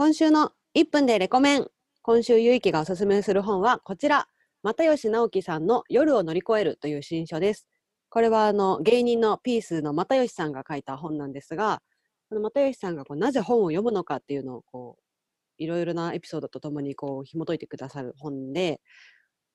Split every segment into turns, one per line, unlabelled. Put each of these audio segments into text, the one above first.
今週の1分でレコメン。今週ゆいきがおすすめする本はこちら。又吉直樹さんの夜を乗り越えるという新書です。これはあの芸人のピースの又吉さんが書いた本なんですが、この又吉さんがこうなぜ本を読むのかっていうのをこういろいろなエピソードとともにこう紐解いてくださる本で、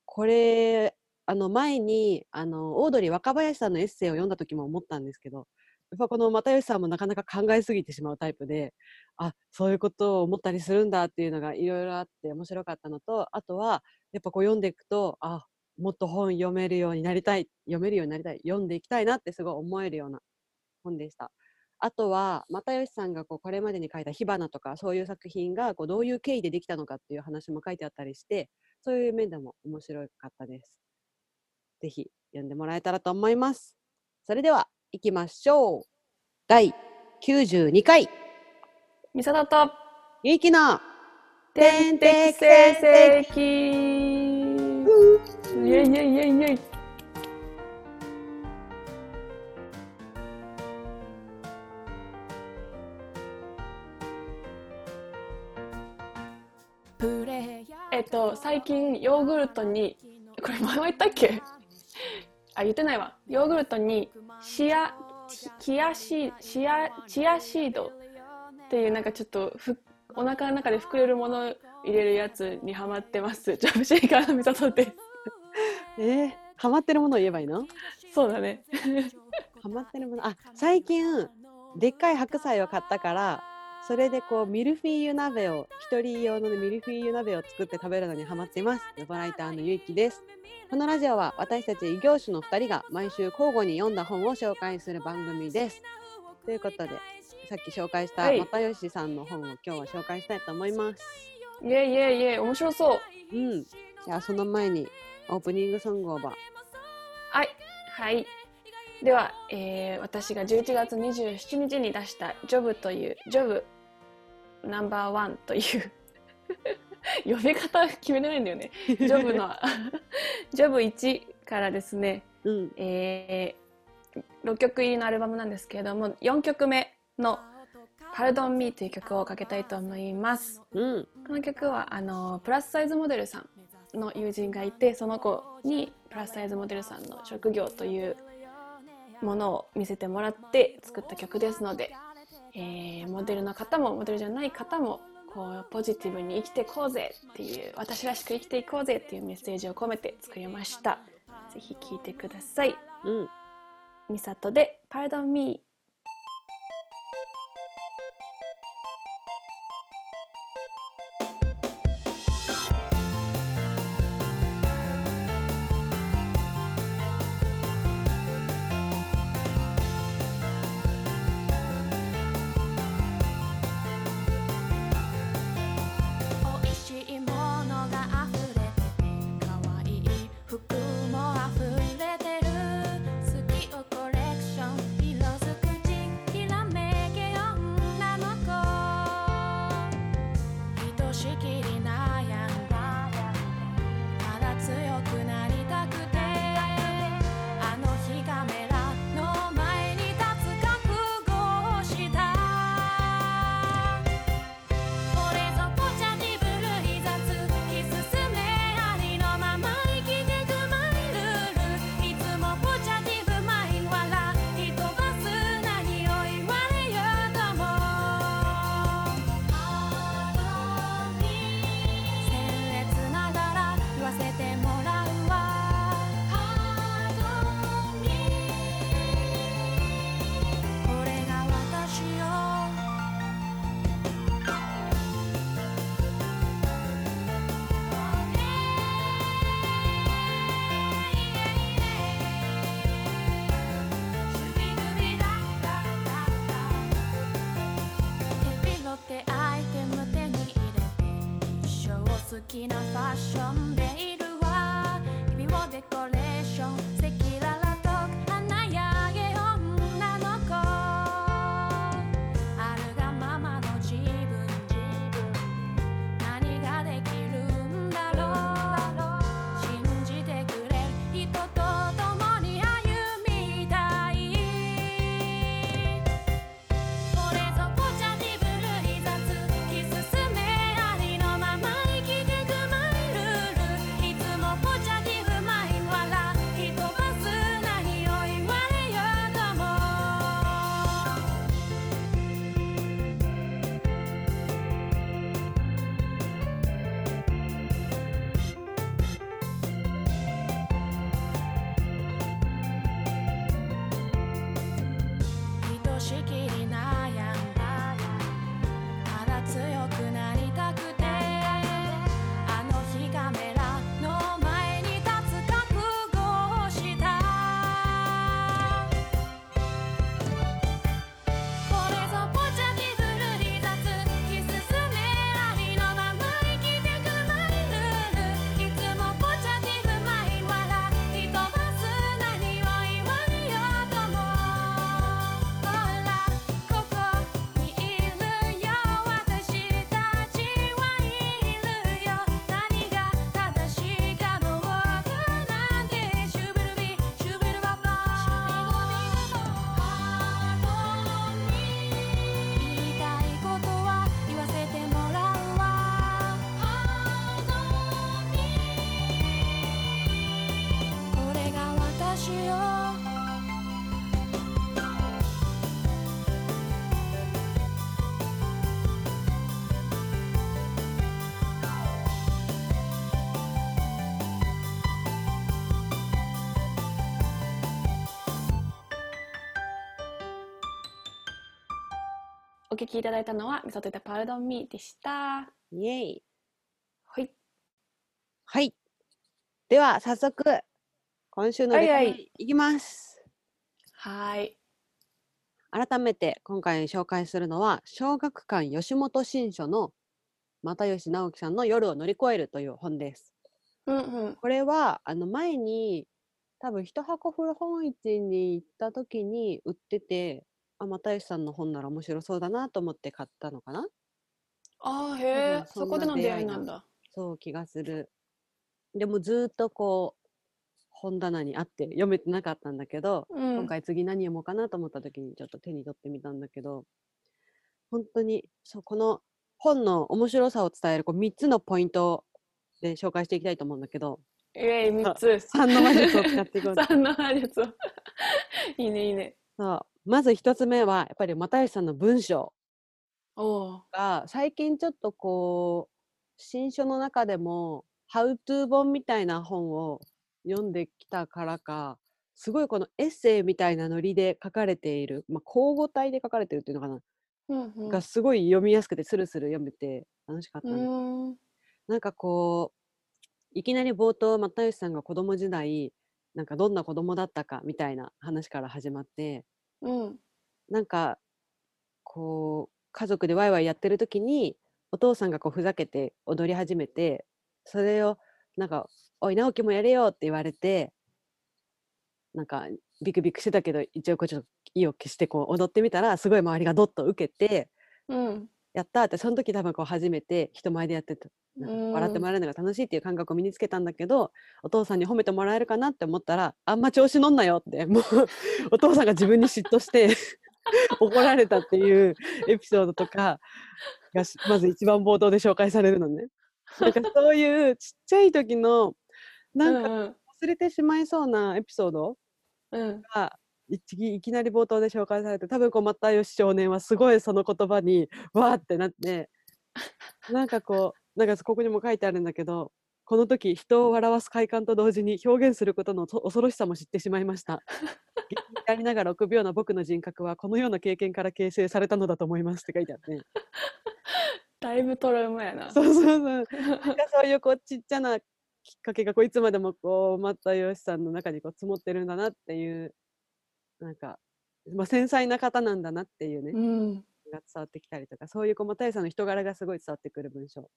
これあの前にあのオードリー若林さんのエッセイを読んだ時も思ったんですけど、っぱこの又吉さんもなかなか考えすぎてしまうタイプで、あそういうことを思ったりするんだっていうのがいろいろあって面白かったのと、あとはやっぱこう読んでいくと、あもっと本読めるようになりたい、読めるようになりたい、読んでいきたいなってすごい思えるような本でした。あとは、又吉さんがこうこれまでに書いた火花とか、そういう作品がこうどういう経緯でできたのかっていう話も書いてあったりして、そういう面でも面白かったです。ぜひ読んでもらえたらと思います。それでは行きましょう。第92回、
みさだと
ゆいきの
天敵成績イェイイェイイェイイェイ。えっと最近ヨーグルトにこれ前は言ったっけ？あ言ってないわヨーグルトにシアキアシシアチアシードっていうなんかちょっとふお腹の中で膨れるものを入れるやつにハマってます。ジャブシェイカーのみさとです。
えー、ハマってるものを言えばいいの？
そうだね。
ハマってるものあ最近でっかい白菜を買ったからそれでこうミルフィーユ鍋を一人用のねミルフィーユ鍋を作って食べるのにハマっています。ルボライターのゆいきです。このラジオは私たち異業種の2人が毎週交互に読んだ本を紹介する番組です。ということでさっき紹介した
はい。
又吉さんの本を今日は紹介したいと思います。
イェイイェイイェイ面白そう。
うん。じゃあその前にオープニングソングオーバー
はい。はい。では、えー私が11月27日に出したジョブという、ジョブナンバーワンという 呼び方決めれないんだよね。ジョブの、ジョブ1からですね、
うん。
えー、6曲入りのアルバムなんですけれども4曲目の「Pardon Me」という曲をかけたいと思います。
うん。
この曲はあのプラスサイズモデルさんの友人がいてその子にプラスサイズモデルさんの職業というものを見せてもらって作った曲ですので、えーモデルの方もモデルじゃない方もこうポジティブに生きていこうぜっていう私らしく生きていこうぜっていうメッセージを込めて作りました。ぜひ聴いてください。
うん。
ミサトで Pardon Me
手広ってアイテム手に入れて一生好きなファッションでいるわ。日々をデコレーションきい
ただいたのは、みそといたパルドンミーでした。
イエイ。
はい。
はい。では、早速、今週のレコメン
い
きます。
はい。
改めて、今回紹介するのは、小学館吉本新書の又吉直樹さんの夜を乗り越えるという本です。
うんうん。
これは、あの、前に、多分、一箱古本市に行った時に売ってて、あ、又吉さんの本なら面白そうだなと思って買ったのかな
ああ、へ
多
え
分、そ
こでの出会い
なん
なだ。
そう気がする。でもずーっとこう本棚にあって読めてなかったんだけど、
うん。
今回次何読もうかなと思った時にちょっと手に取ってみたんだけど本当にそうこの本の面白さを伝えるこう3つのポイントで紹介していきたいと思うんだけど
イェイ、三つ。
3の魔術を使っていこう
三の魔術を。いいね、いいね。
そうまず1つ目はやっぱり又吉さんの文章。が最近ちょっとこう新書の中でも「ハウトゥー本」みたいな本を読んできたからかすごいこのエッセイみたいなノリで書かれている、まあ、交互体で書かれてるっていうのかな、
うんうん。
がすごい読みやすくてスルスル読めて楽しかった
う
んだ、
ーん。
なんかこういきなり冒頭又吉さんが子供時代なんかどんな子供だったかみたいな話から始まって
うん。
なんかこう家族でワイワイやってる時にお父さんがこうふざけて踊り始めてそれをなんか「おい直樹もやれよ」って言われてなんかビクビクしてたけど一応こうちょっと意を消してこう踊ってみたらすごい周りがドッと受けて
うん。
やったってその時多分こう初めて人前でやってた笑ってもらえるのが楽しいっていう感覚を身につけたんだけどお父さんに褒めてもらえるかなって思ったらあんま調子乗んなよってもう お父さんが自分に嫉妬して 怒られたっていうエピソードとかがしまず一番冒頭で紹介されるのね。なんかそういうちっちゃい時のなんか
うん
忘れてしまいそうなエピソード
うん。
がいきいきなり冒頭で紹介されて多分こう又吉少年はすごいその言葉にわーってなってなんかこうなんかここにも書いてあるんだけどこの時人を笑わす快感と同時に表現することのと恐ろしさも知ってしまいました。芸人でありながら臆病な僕の人格はこのような経験から形成されたのだと思いますって書いてあって
だいぶトラウマやな。
そうそうそう なんかそういうこうちっちゃなきっかけがこういつまでもこう又吉さんの中にこう積もってるんだなっていうなんか、まあ、繊細な方なんだなっていうね、
うん。
が伝わってきたりとかそういうこう又吉さんの人柄がすごい伝わってくる文章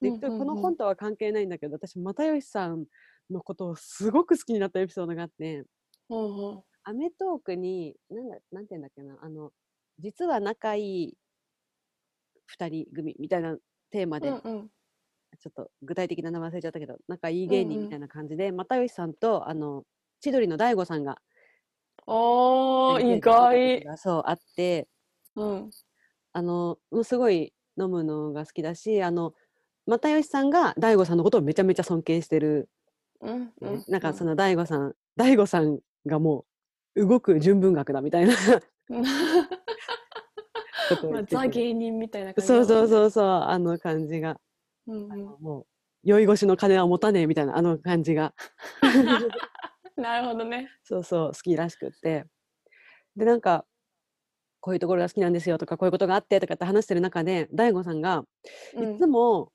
で、
うんうんうん
この本とは関係ないんだけど私又吉さんのことをすごく好きになったエピソードがあって『
ほうほ
アメトーーク』になんだなんて言うんだっけなあの実は仲いい2人組みたいなテーマ
う。
で、
うんうん。
ちょっと具体的な名前忘れちゃったけど仲いい芸
うんうん
人みたいな感じで、又吉さんとあの千鳥の大悟さんが
おー、意外。
がそうあって
うん。
あのもうすごい飲むのが好きだしあの又吉さんが大悟さんのことをめちゃめちゃ尊敬してる、
うん。
ね
うん。
なんかその大悟さん大悟さんがもう動く純文学だみたいな
まあ、ザ芸人みたいな感じ。
そうそう
う。
そうそうあの感じが、
うんうん
もう酔い越しの金は持たねえみたいなあの感じが
なるほどね。
そうそう好きらしくって。でなんかこういうところが好きなんですよとかこういうことがあってとかって話してる中で大悟さんが
うん。
いつも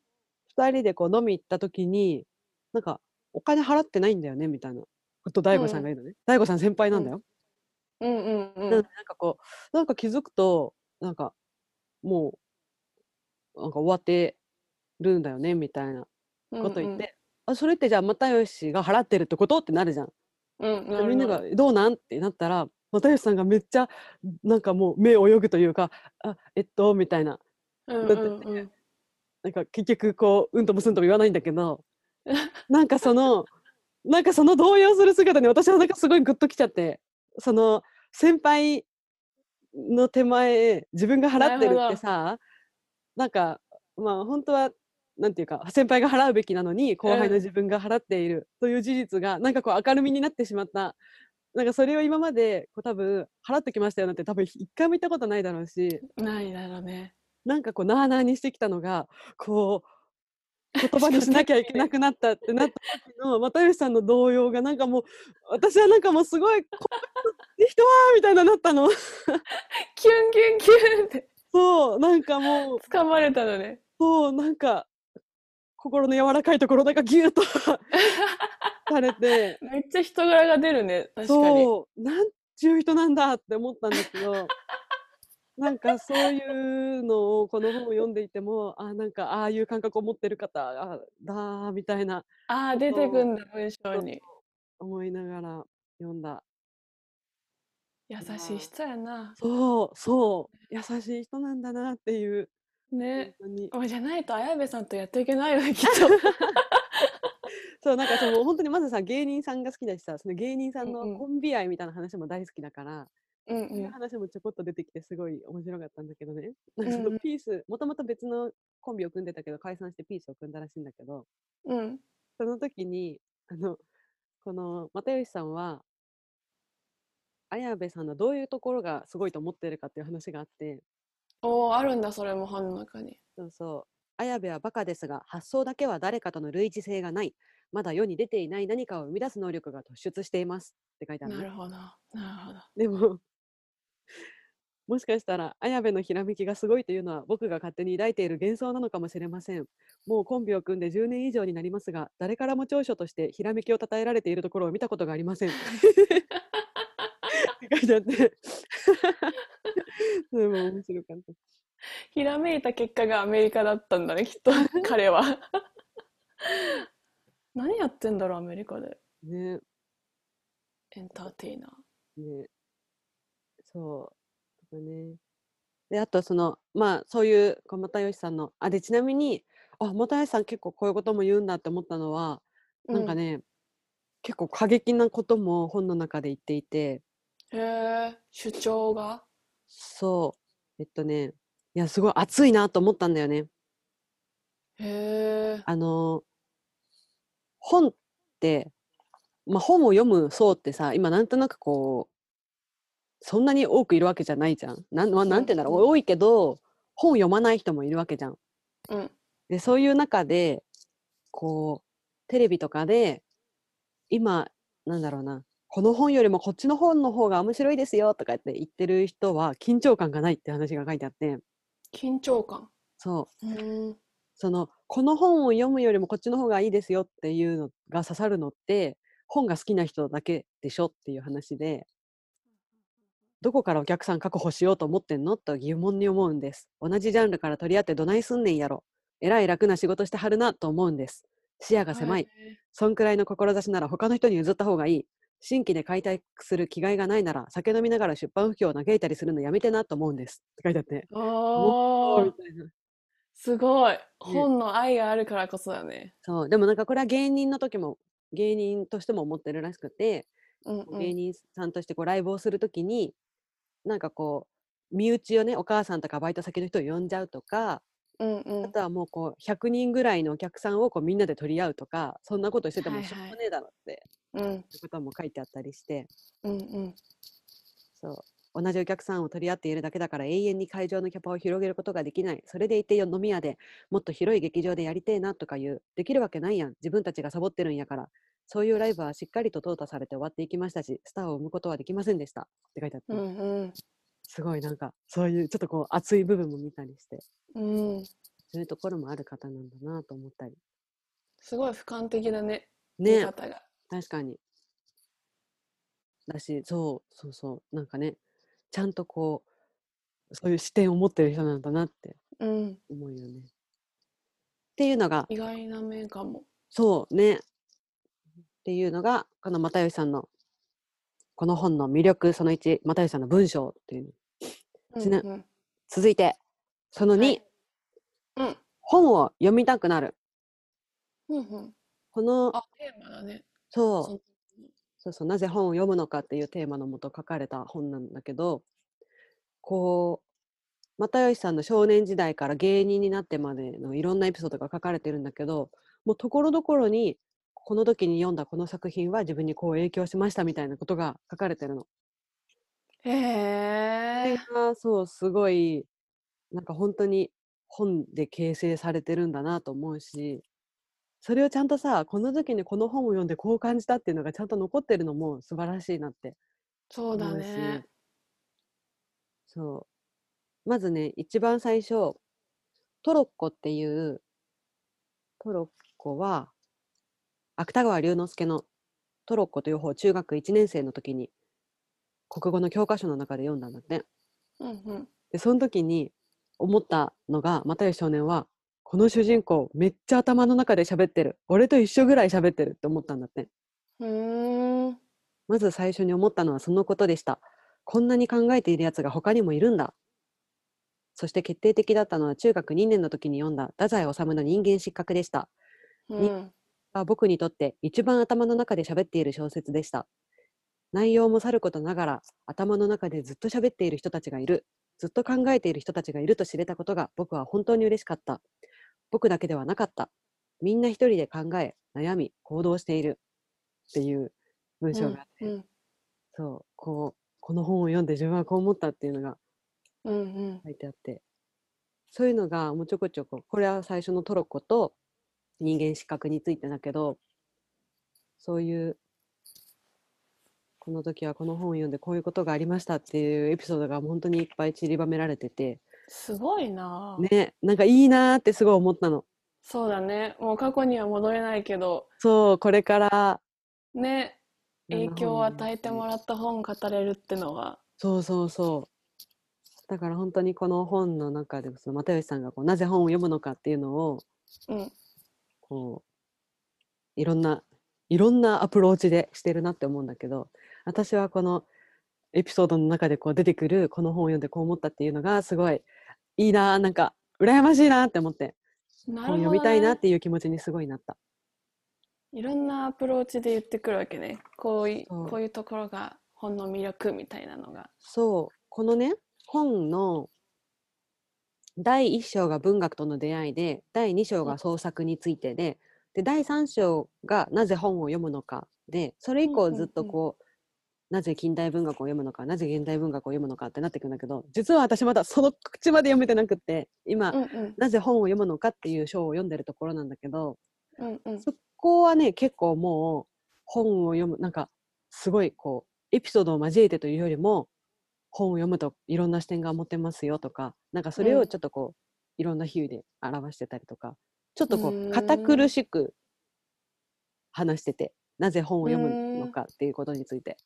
2人でこう飲み行った時になんかお金払ってないんだよねみたいな。こと大悟さんが言うのね、大悟さん先輩なんだよ、
うんうんう
なんかこうなんか気づくとなんかもうなんか終わってるんだよねみたいなこと言って、あそれってじゃあ又吉が払ってるってこと？ってなるじゃん
うん
みんな
る
が「どうなん?」ってなったら又吉さんがめっちゃなんかもう目泳ぐというか「あえっと」みたいな
うんうんうん。
なんか結局こう「うんともすんとも言わないんだけど なんかそのなんかその動揺する姿に私はなんかすごいグッときちゃってその先輩の手前自分が払ってるってさなんかまあ本当はなんていうか先輩が払うべきなのに後輩の
うん
自分が払っているという事実がなんかこう明るみになってしまったなんかそれを今までこう多分払ってきましたよなんて多分一回も言ったことないだろうし
ないだろうね。
なんかこうなあなあにしてきたのがこう言葉にしなきゃいけなくなったってなった時の又吉さんの動揺がなんかもう私はなんかもうすごいこの人はみたいななったの
キュンキュンキュンって。
そうなんかもう
掴まれたのね。
そうなんか心の柔らかいところなんかギュッと されて
めっちゃ人柄が出るね。確かに。
そうなんちゅう人なんだって思ったんだけど なんかそういうのをこの本を読んでいてもあなんかああいう感覚を持ってる方あだーみたいな
ああ、出てくんだ、文章に。
思いながら読んだ
優しい人やな。
そうそう優しい人なんだなっていう本
ね。
当に
おじゃないと綾部さんとやっていけないよね、きっと。
そうなんかその本当にまずさ芸人さんが好きだしさその芸人さん
うんうん
のコンビ愛みたいな話も大好きだから、
うん
そういう話もちょこっと出てきてすごい面白かったんだけどね。なんかそ
うんうん
のピース、もともと別のコンビを組んでたけど解散してピースを組んだらしいんだけど、
うん。うん。
その時に、あの、この又吉さんは、綾部さんのどういうところがすごいと思ってるかっていう話があって、
おお、あるんだ、それも本の中に。
そうそう。綾部はバカですが、発想だけは誰かとの類似性がない。まだ世に出ていない何かを生み出す能力が突出しています。って書いてある
なるほど。なるほど。
でも、もしかしたら、綾部のひらめきがすごいというのは、僕が勝手に抱いている幻想なのかもしれません。もうコンビを組んで10年以上になりますが、誰からも長所としてひらめきを称えられているところを見たことがありません。書いてあって。それも面白かった。
ひらめいた結果がアメリカだったんだね、きっと、彼は。何やってんだろう、アメリカで。
ね、
エンターテイナー。
ね。そう。とかね。で、あとその、まあ、そういう、又吉さんの、あ、で、ちなみに、あ、又吉さん結構こういうことも言うんだって思ったのは、なんかね、結構過激なことも本の中で言っていて、
うん。へえ、主張が？
そう、えっとね、いや、すごい熱いなと思ったんだよね。
へえ。
あの、本って、まあ、本を読む層ってさ、今なんとなくこう、そんなに多くいるわけじゃないじゃん。なん、まあ、なんて言うんだろう、
うん
多いけど、本を読まない人もいるわけじゃん。
うん。
で、そういう中で、こう、テレビとかで、今、なんだろうな、この本よりもこっちの本の方が面白いですよとかって言ってる人は緊張感がないって話が書いてあって、
緊張感。
そう、
うん。
その、この本を読むよりもこっちの方がいいですよっていうのが刺さるのって、本が好きな人だけでしょっていう話で、どこからお客さん確保しようと思ってんのと疑問に思うんです。同じジャンルから取り合ってどないすんねんやろ。えらい楽な仕事してはるなと思うんです。視野が狭い。
へ
そんくらいの志なら他の人に譲った方がいい。新規で開拓する気概がないなら酒飲みながら出版不況を嘆いたりするのやめてなと思うんです。って書いてあって。
ーおー
みたいな。
すごい。本の愛があるからこそだね。
そう。でもなんかこれは芸人の時も、芸人としても思ってるらしくて、
うんうん。
芸人さんとしてこうライブをするときに、なんかこう、身内をね、お母さんとかバイト先の人を呼んじゃうとか、
うんうん
あとはもうこう、100人ぐらいのお客さんをこうみんなで取り合うとか、そんなことしてても
はいはい
しょうがねえだろって、
うん
いうことも書いてあったりして、
うんうん。
そう。同じお客さんを取り合っているだけだから永遠に会場のキャパを広げることができない。それでいてよ飲み屋でもっと広い劇場でやりてえなとか言う。できるわけないやん。自分たちがサボってるんやから。そういうライブはしっかりと淘汰されて終わっていきましたし、スターを生むことはできませんでした。って書いてあって、
うんうん。
すごいなんか、そういうちょっとこう熱い部分も見たりして、
うん。
そういうところもある方なんだなと思ったり。
すごい俯瞰的だね。見
ね
方が。
確かに。だし、そう、そうそう、なんかね、ちゃんとこう、そういう視点を持ってる人なんだなって
うん。
思うよね。っていうのが、
意外な面かも。
そうね。っていうのが、この又吉さんの、この本の魅力、その1、又吉さんの文章っていう。
うんうん
続いて、その2、
はいうん
本を読みたくなる。
うんうん。
この、
あ、テーマだね。
そう、
そ
そうそう、なぜ本を読むのかっていうテーマのもと書かれた本なんだけど、こう、又吉さんの少年時代から芸人になってまでのいろんなエピソードが書かれてるんだけど、もうところどころに、この時に読んだこの作品は自分にこう影響しましたみたいなことが書かれてるの。
へえ。
がそう、すごい、なんか本当に本で形成されてるんだなと思うし、それをちゃんとさ、この時にこの本を読んでこう感じたっていうのがちゃんと残ってるのも素晴らしいなって
そうだね。
そう。まずね一番最初トロッコっていうトロッコは芥川龍之介のトロッコという方を中学1年生の時に国語の教科書の中で読んだんだって。
うんうん
でその時に思ったのが又吉少年はこの主人公めっちゃ頭の中で喋ってる。俺と一緒ぐらい喋ってるって思ったんだって。まず最初に思ったのはそのことでした。こんなに考えているやつが他にもいるんだ。そして決定的だったのは中学2年の時に読んだ太宰治の人間失格でした。
うん。
は僕にとって一番頭の中で喋っている小説でした。内容もさることながら頭の中でずっと喋っている人たちがいるずっと考えている人たちがいると知れたことが僕は本当に嬉しかった。僕だけではなかった。みんな一人で考え悩み行動している。っていう文章があって、
うん
そう。こうこの本を読んで自分はこう思ったっていうのが
うんうん。
書いてあって。そういうのがもうちょこちょここれは最初のトロッコと人間失格についてだけどそういうこの時はこの本を読んでこういうことがありましたっていうエピソードが本当にいっぱい散りばめられてて。
すごいな、
ねなんかいいなーってすごい思ったの。
そうだね。もう過去には戻れないけど。
そうこれから
ね影響を与えても
ら
らった本を語れるってのは
そうそうそう。だから本当にこの本の中でその又吉さんがこうなぜ本を読むのかっていうのを
うん。
こういろんないろんなアプローチでしてるなって思うんだけど私はこのエピソードの中でこう出てくるこの本を読んでこう思ったっていうのがすごいいいななんか羨ましいなって思って
な
本読みたいなっていう気持ちにすごいなった。
いろんなアプローチで言ってくるわけね。こういこういうところが本の魅力みたいなのが。
そう。このね本の第1章が文学との出会いで第2章が創作についてでで第3章がなぜ本を読むのかでそれ以降ずっとこう,、なぜ近代文学を読むのかなぜ現代文学を読むのかってなってくんだけど実は私まだその口まで読めてなくって今、
うんうん。
なぜ本を読むのかっていう章を読んでるところなんだけど
うんうん。
そこはね結構もう本を読むなんかすごいこうエピソードを交えてというよりも本を読むといろんな視点が持てますよとかなんかそれ
うん
をちょっとこう、いろんな比喩で表してたりとかちょっとこ
う
堅苦しく話しててなぜ本を読むのかっていうことについて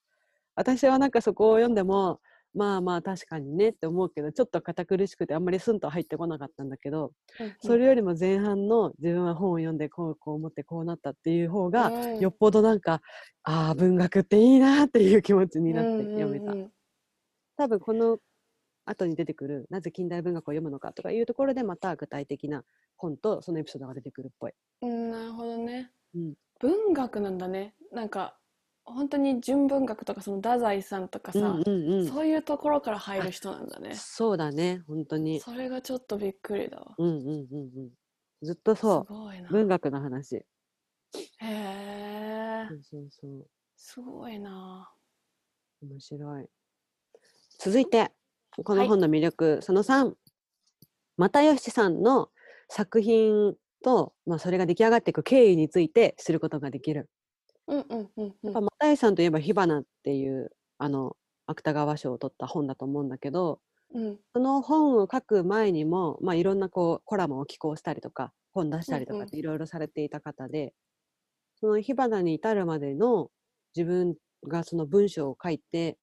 私はなんかそこを読んでもまあまあ確かにねって思うけどちょっと堅苦しくてあんまりスンと入ってこなかったんだけど
うん
それよりも前半の自分は本を読んでこうこう思ってこうなったっていう方が
うん。
よっぽどなんか、ああ文学っていいなっていう気持ちになって読めた、
うんうん
多分この後に出てくるなぜ近代文学を読むのかとかいうところでまた具体的な本とそのエピソードが出てくるっぽい、
うんなるほどね、
うん。
文学なんだね。なんか本当に純文学とかその太宰さんとかさ、
うんうんうん。
そういうところから入る人なんだね。
そうだね本当に。
それがちょっとびっくりだわ。
うんうんうんうん。ずっとそ
すごいうな。
文学の話。
へえ。
そうそうそう。
すごいな。
面白い。続いてこの
はい
本の魅力、その3又吉さんの作品と、まあ、それが出来上がっていく経緯について知ることができる。
うんうんうんうん。
やっぱ又吉さんといえば「火花」っていうあの芥川賞を取った本だと思うんだけど
うん。
その本を書く前にも、まあ、いろんなこうコラムを寄稿したりとか本出したりとかっていろいろされていた方で、その火花に至るまでの自分がその文章を書いて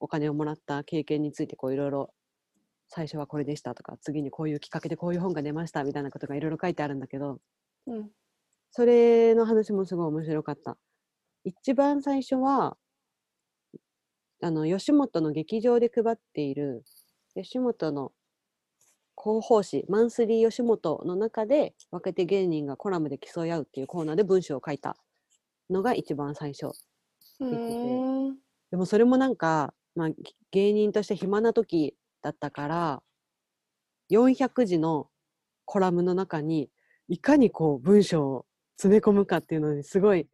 お金をもらった経験についてこういろいろ最初はこれでしたとか次にこういうきっかけでこういう本が出ましたみたいなことがいろいろ書いてあるんだけど
うん
それの話もすごい面白かった。一番最初はあの吉本の劇場で配っている吉本の広報誌マンスリー吉本の中で若手芸人がコラムで競い合うっていうコーナーで文章を書いたのが一番最初でもそれもなんか、まあ、ぎ芸人として暇な時だったから400字のコラムの中にいかにこう文章を詰め込むかっていうのにすごい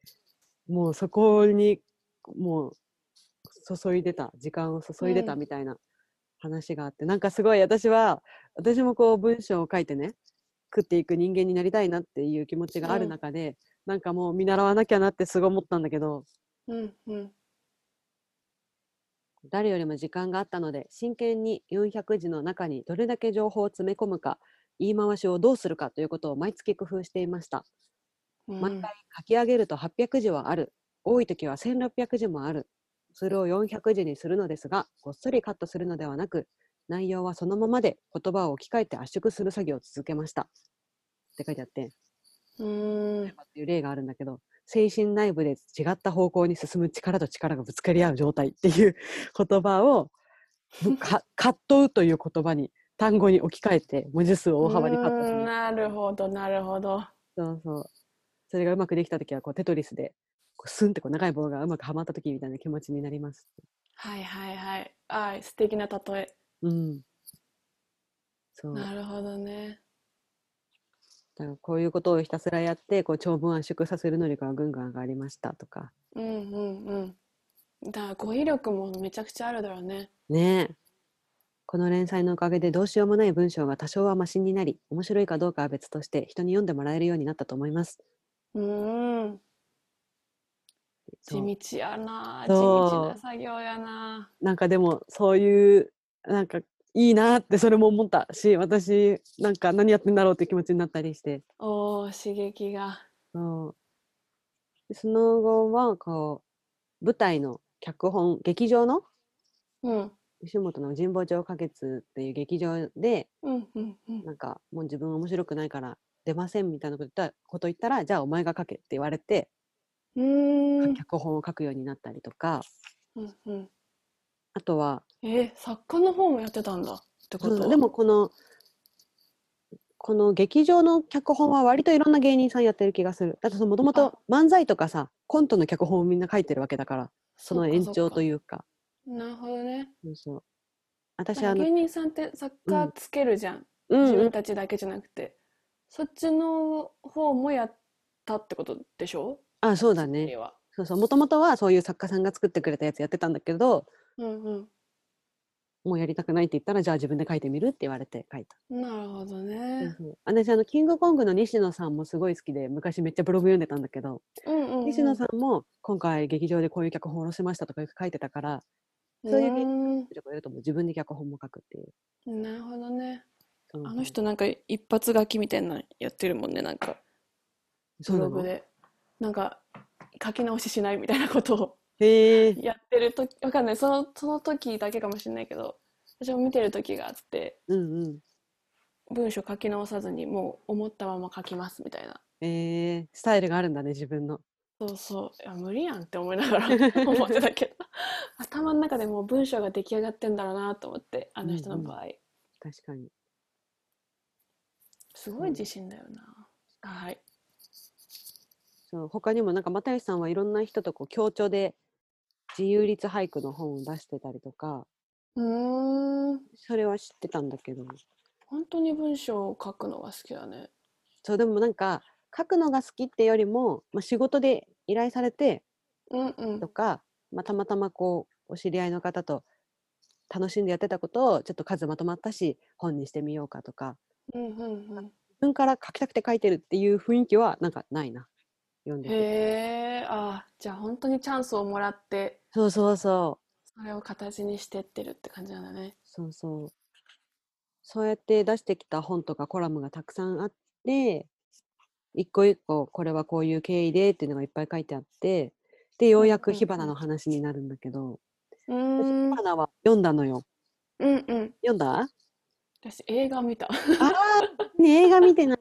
もうそこにもう注いでた時間を注いでた
うん。
みたいな話があって、なんかすごい私は私もこう文章を書いてね食っていく人間になりたいなっていう気持ちがある
うん。
中で、なんかもう見習わなきゃなってすごい思ったんだけど
うんうん。
誰よりも時間があったので真剣に400字の中にどれだけ情報を詰め込むか言い回しをどうするかということを毎月工夫していました。
うん
毎回書き上げると800字はある。多い時は1600字もある。それを400字にするのですがごっそりカットするのではなく内容はそのままで言葉を置き換えて圧縮する作業を続けました。って書いてあって。
うーん
っていう例があるんだけど精神内部で違った方向に進む力と力がぶつかり合う状態っていう 言葉を か葛藤という言葉に単語に置き換えて文字数を大幅にカットする。
なるほどなるほど。
そうそうそれがうまくできた時はこうテトリスでこうスンってこう長い棒がうまくはまった時みたいな気持ちになります。
はいはいはい。あー素敵な例え。
うん。そう。
なるほどね。
だからこういうことをひたすらやってこう長文圧縮させる能力がぐんぐん上がりましたとか。
うんうんうん。だから語彙力もめちゃくちゃあるだろうね。
ね。えこの連載のおかげでどうしようもない文章が多少はマシになり面白いかどうかは別として人に読んでもらえるようになったと思います
うーん。
そう。
地道やな地道な作業やな
なんかでもそういうなんかいいなってそれも思ったし私なんか何やってんだろうって気持ちになったりして。
おー刺激が。
そう。でその後はこう舞台の脚本劇場の
うん。
吉本の神保町花月っていう劇場で
うんうんうん。
なんかもう自分面白くないから出ませんみたいなこと言ったこと言ったらじゃあお前が書けって言われて、
うー。ん
脚本を書くようになったりとか。
うんうん。
あとは。
えー作家の方もやってたんだってこと？
でもこのこの劇場の脚本は割といろんな芸人さんやってる気がする。だってもともと漫才とかさコントの脚本をみんな書いてるわけだからその延長と
う
いうか。
なるほどね。
そうそう。私あの
芸人さんって作家つけるじゃん、
うん
自分
うん
たちだけじゃなくてそっちの方もやったってことでしょ？
あそうだね。
そ
うそう。もともとはそういう作家さんが作ってくれたやつやってたんだけど
うんうん。
もうやりたくないって言ったらじゃあ自分で書いてみるって言われて書いた。
なるほどね。
そう私あのキングコングの西野さんもすごい好きで昔めっちゃブログ読んでたんだけど、
うんうん、うん。
西野さんも今回劇場でこういう脚本を下ろしましたとかよく書いてたからそういう芸
う
とかやると自分で脚本も書くっていう。
なるほどね。あの人なんか一発書きみたいなのやってるもんね、なんかブログで。なんか書き直ししないみたいなことを
へえ
やってるとわかんない。そのその時だけかもしれないけど、私も見てる時があって、
うんうん
文章書き直さずにもう思ったまま書きますみたいな。
えー、スタイルがあるんだね自分の
そうそう。いや、無理やんって思いながら 思ってたけど。頭の中でもう文章が出来上がってんだろうなと思って、あの人の場合。
確かに
すごい自信だよな。はい。
そう他にもなんか又吉さんはいろんな人とこう協調で自由律俳句の本を出してたりとか
うーん。
それは知ってたんだけど
本当に文章を書くのが好きだね。
そうでもなんか書くのが好きってよりも、まあ、仕事で依頼されて
うんうん
と。か、まあ、たまたまこうお知り合いの方と楽しんでやってたことをちょっと数まとまったし本にしてみようかとか
うんうんうん。
自分から書きたくて書いてるっていう雰囲気はなんかないな。読んでて。
へえ、あ、じゃあ本当にチャンスをもらって、
そうそうそう。
それを形にしてってるって感じなんだね。
そうそう。そうやって出してきた本とかコラムがたくさんあって一個一個これはこういう経緯でっていうのがいっぱい書いてあってでようやく火花の話になるんだけど、
うん。
火花は読んだのよ。
うんうん。
読んだ？
私映画見た。
あーね映画見てない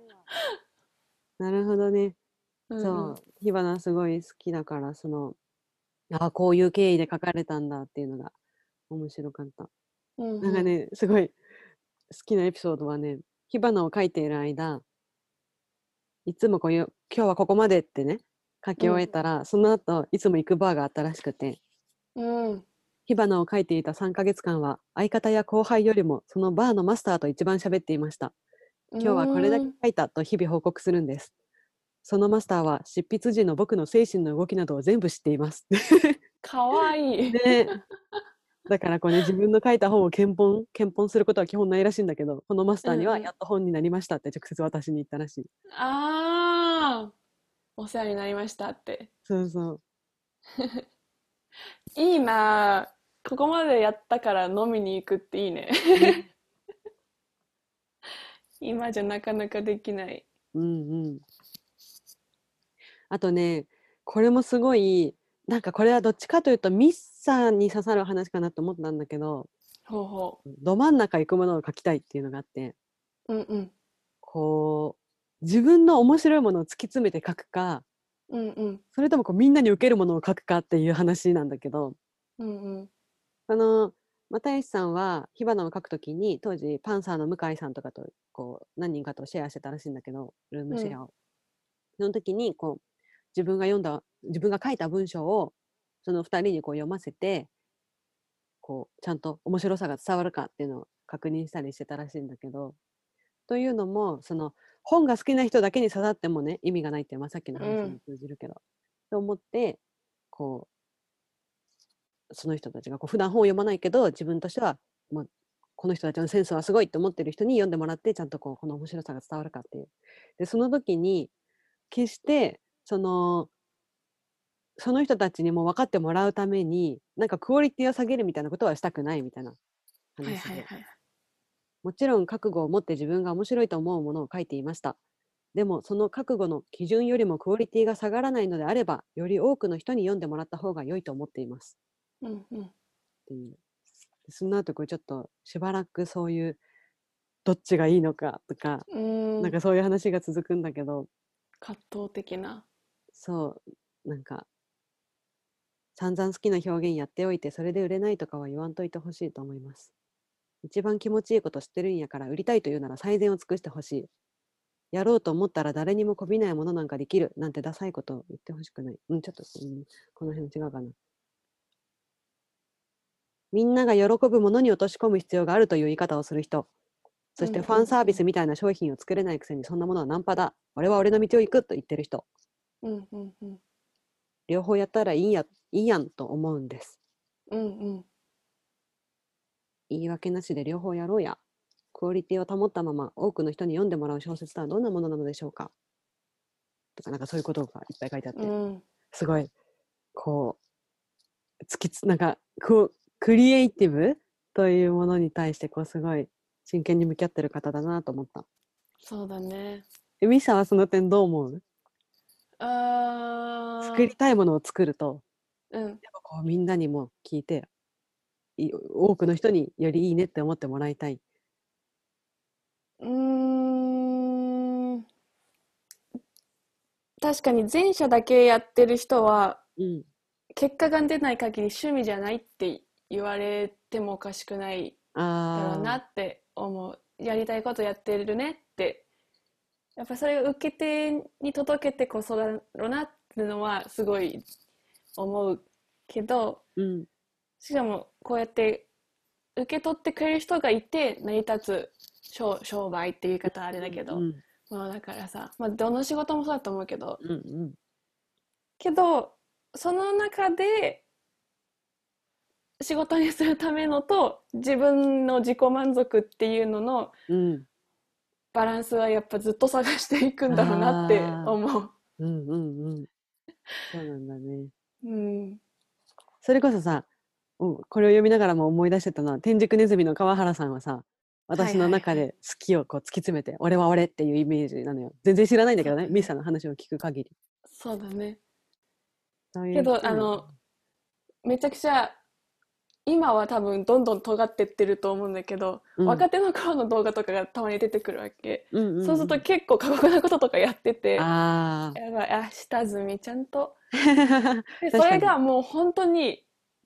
な るほどね
うん
そう、火花すごい好きだから、その、ああ、こういう経緯で書かれたんだっていうのが面白かった。
うんうん。
なんかね、すごい好きなエピソードはね、火花を書いている間、いつもこういう、今日はここまでってね、書き終えたら、その後、いつも行くバーがあったらしくて、
うん。
火花を書いていた3ヶ月間は、相方や後輩よりも、そのバーのマスターと一番喋っていました。今日はこれだけ
う
書いたと日々報告するんです。そのマスターは執筆時の僕の精神の動きなどを全部知っています。
かわいい。
ね、だからこうね自分の書いた本を検本検本することは基本ないらしいんだけどこのマスターに
うんうん
はやっと本になりましたって直接私に言ったらしい。
ああ、お世話になりましたって。
そうそう。
いいなあここまでやったから飲みに行くっていいね。今じゃなかなかできない。
うんうん。あとね、これもすごい、なんかこれはどっちかというとミスさんに刺さる話かなと思ったんだけど、
ほうほ
ど真ん中行くものを書きたいっていうのがあって、
う。うんうん。
こう、自分の面白いものを突き詰めて書くか、
うんうん。
それともこうみんなに受けるものを書くかっていう話なんだけど、
うんうん。
あの又吉さんは火花を書くときに当時パンサーの向井さんとかとこう何人かとシェアしてたらしいんだけどルームシェアを、その時にこう自分が読んだ自分が書いた文章をその2人にこう読ませてこうちゃんと面白さが伝わるかっていうのを確認したりしてたらしいんだけどというのもその本が好きな人だけに刺さってもね意味がないっていう、まあ、さっきの話
うん。
に通じるけど、と思ってこうその人たちがこう普段本を読まないけど自分としてはもうこの人たちのセンスはすごいって思ってる人に読んでもらってちゃんとこうこの面白さが伝わるかっていう。でその時に決してそのその人たちにも分かってもらうためになんかクオリティを下げるみたいなことはしたくないみたいな話で、
はいはいはい。
もちろん覚悟を持って自分が面白いと思うものを書いていました。でもその覚悟の基準よりもクオリティが下がらないのであればより多くの人に読んでもらった方が良いと思っています。
うんうん。
っていう。でその後これちょっとしばらくそういうどっちがいいのかとか、
ん
なんかそういう話が続くんだけど
葛藤的な。
そうなんか散々好きな表現やっておいてそれで売れないとかは言わんといてほしいと思います。一番気持ちいいこと知ってるんやから売りたいというなら最善を尽くしてほしい。やろうと思ったら誰にもこびないものなんかできるなんてダサいことを言ってほしくない。うん、ちょっと、うん、この辺違うかな。みんなが喜ぶものに落とし込む必要があるという言い方をする人。そして
うん
ファンサービスみたいな商品を作れないくせにそんなものはナンパだ。俺は俺の道を行くと言ってる人。
うんうんうん。
両方やったらいいんや、いいやんと思うんです。
うんうん。
言い訳なしで両方やろうや。クオリティを保ったまま多くの人に読んでもらう小説とはどんなものなのでしょうかとかなんかそういうことがいっぱい書いてあって、
うん。
すごいこう突きつなんかこうクリエイティブ？というものに対してこうすごい真剣に向き合ってる方だなと思った。
そうだね。
えミサはその点どう思う？
あー
作りたいものを作ると
うん。
やっぱこうみんなにも聞いてい多くの人によりいいねって思ってもらいたい。
うーん。確かに前者だけやってる人は
うん
結果が出ない限り趣味じゃないって言われてもおかしくないだろ
あ
うなって思う。やりたいことやってるねって。やっぱそれを受け手に届けてこそだろうなっていうのはすごい思うけど、
ーうん
しかもこうやって受け取ってくれる人がいて成り立つ商商売っていう言い方はあれだけど、
うん
まあだからさ、まあ、どの仕事もそうだと思うけど
うんうん
けどその中で仕事にするためのと自分の自己満足っていうのの
うん。
バランスはやっぱずっと探していくんだろうなって思う。
うんうんうん。そうなんだね。
うん、
それこそさ、うんこれを読みながらも思い出してたのは天竺ネズミの川原さんはさ私の中
はいはい
で好きをこう突き詰めて、俺は俺っていうイメージなのよ。全然知らないんだけどねミスさんの話を聞く限り。
そうだね。けどあのめちゃくちゃ今は多分どんどん尖ってってると思うんだけど、
うん。
若手の頃の動画とかがたまに出てくるわけ、
うんうんうん。
そうすると結構過酷なこととかやってて
あ
やばいあ下積みちゃんと。それがもう本当に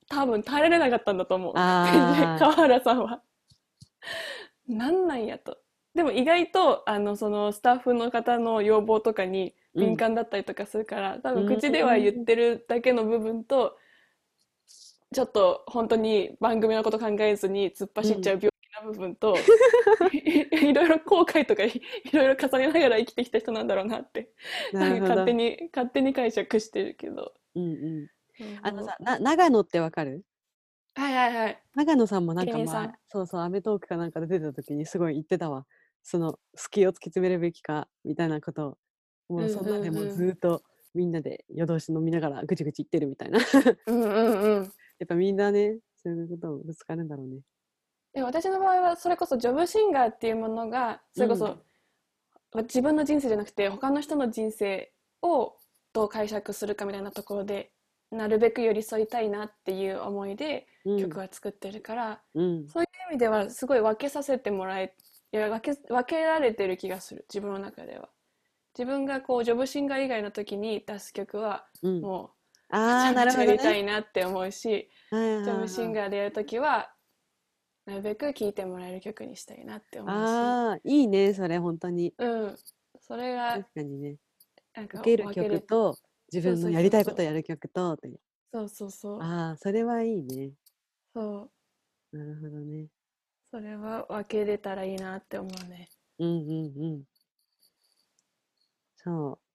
多分耐えられなかったんだと思う。川原さんは。なんなんやと。でも意外とあのそのスタッフの方の要望とかに敏感だったりとかするから、多分口では言ってるだけの部分と、ちょっと本当に番組のこと考えずに突っ走っちゃう病気な部分と、い いろいろ後悔とかいいろいろ重ねながら生きてきた人なんだろうなって
な
勝手に勝手に解釈してるけど。
うんうん。あのさな長野ってわかる？
はいはいはい。
長野さんもなんか
芸人さん。
前そうそう『アメトーーク』かなんかで出てた時にすごい言ってたわ。その好きを突き詰めるべきかみたいなこと。をもうそんなでも
うん。うんうん
うずーっとみんなで夜通し飲みながらぐちぐち言ってるみたいな。
うんうんうん。
やっぱみんなねそういうこともぶつかるんだろうね。
で私の場合はそれこそジョブシンガーっていうものがそれこそ、自分の人生じゃなくて他の人の人生をどう解釈するかみたいなところでなるべく寄り添いたいなっていう思いで
うん、
曲は作ってるから、
うん、
そういう意味ではすごい分けさせてもらえいや分け分けられてる気がする自分の中では。自分がこうジョブシンガー以外の時に出す曲は
うん。
もう
ああ、なるほど
やりた
ね。
いなって思うし、ジョブシンガーでやるときは、なるべく聴いてもらえる曲にしたいなって思うし、
ああ、いいね、それ、本当に。
うん、それが
確かにね。
なんか
受ける曲と、自分のやりたいことやる曲と、
そうそうそう
ああ、それはいいね。
そう
なるほどね。
それは分けれたらいいなって思うね
うんうんうん。そう。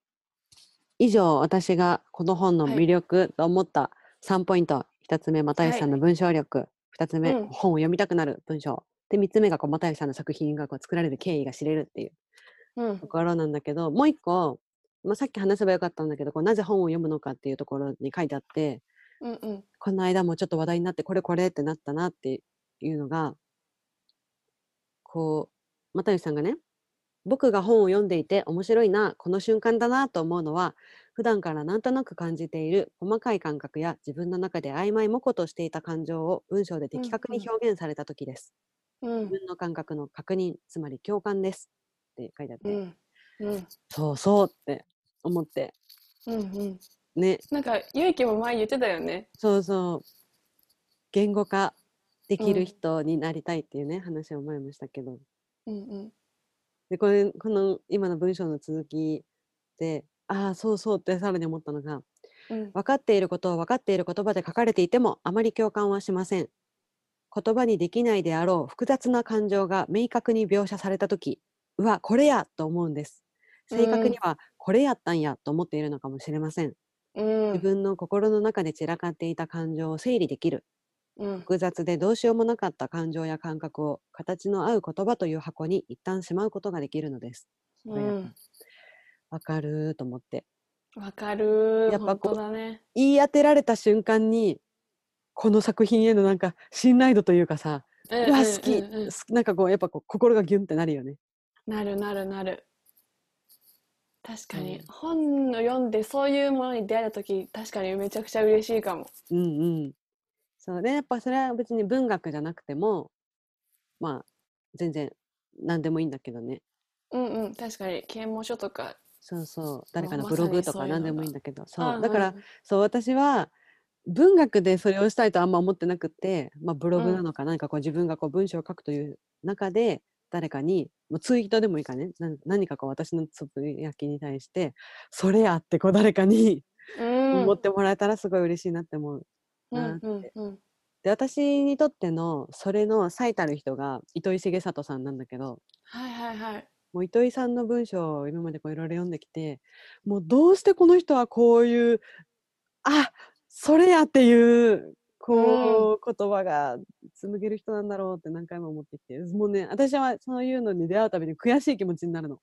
以上、私がこの本の
はい
魅力と思った3ポイント。1つ目、又吉さんの文章力。2つ目、
うん
本を読みたくなる文章。で、3つ目がこう又吉さんの作品がこう作られる経緯が知れるっていう
うん
ところなんだけど、もう一個、まあ、さっき話せばよかったんだけど、こうなぜ本を読むのかっていうところに書いてあって、
うんうん
この間もちょっと話題になって、これこれってなったなっていうのが、こう、又吉さんがね、僕が本を読んでいて面白いな、この瞬間だなと思うのは、普段からなんとなく感じている細かい感覚や自分の中で曖昧模糊としていた感情を文章で的確に
うん。うん
表現された時です。
うん。
自分の感覚の確認、つまり共感です。って書いてあって、
うん。うん。
そうそうって思って、
うんうん。
ね、
なんかゆいきも前言ってたよね。
そうそう。言語化できる
うん。
人になりたいっていうね、話を前もしたけど。
うんうん
で、これ、この今の文章の続きで、ああ、そうそうってさらに思ったのが、
うん
分かっていることを分かっている言葉で書かれていてもあまり共感はしません。言葉にできないであろう複雑な感情が明確に描写されたとき、うわ、これやと思うんです。正確にはこれやったんやと思っているのかもしれません。
うん
自分の心の中で散らかっていた感情を整理できる。
うん
複雑でどうしようもなかった感情や感覚を形の合う言葉という箱に一旦しまうことができるのです。
うん
わかるーと思って。
わかる
やっぱこう
ね
言い当てられた瞬間に、この作品へのなんか信頼度というかさ、
う
うわ、好き、
うんうん
なんかこう、やっぱこう心がギュンってなるよね。
なるなるなる確かに、
うん
本を読んでそういうものに出会えた時確かにめちゃくちゃ嬉しいかも
うんうん。そうで、やっぱそれは別に文学じゃなくても、まあ、全然何でもいいんだけどね。
うんうん確かに啓蒙書とか
そうそう。誰かの
ま
ブログとか何でもいいん
が
だけど。そう。
ん
だから
ん、
そう、私は文学でそれをしたいとあんま思ってなくて、まあ、ブログ
うん
なのか何かこう自分がこう文章を書くという中で誰かに、もうツイートでもいいからね、な何かこう私のつぶやきに対して、それやってこう誰かに
うん
思ってもらえたらすごい嬉しいなって思う。
うん
な
うんうん。
で、私にとってのそれの最たる人が糸井重里さんなんだけど、
はいはいはい。
もう糸井さんの文章を今までこういろいろ読んできて、もうどうしてこの人はこういう、あそれやっていう、こう、言葉が紡げる人なんだろうって何回も思ってきて、もうね、私はそういうのに出会うたびに悔しい気持ちになるの。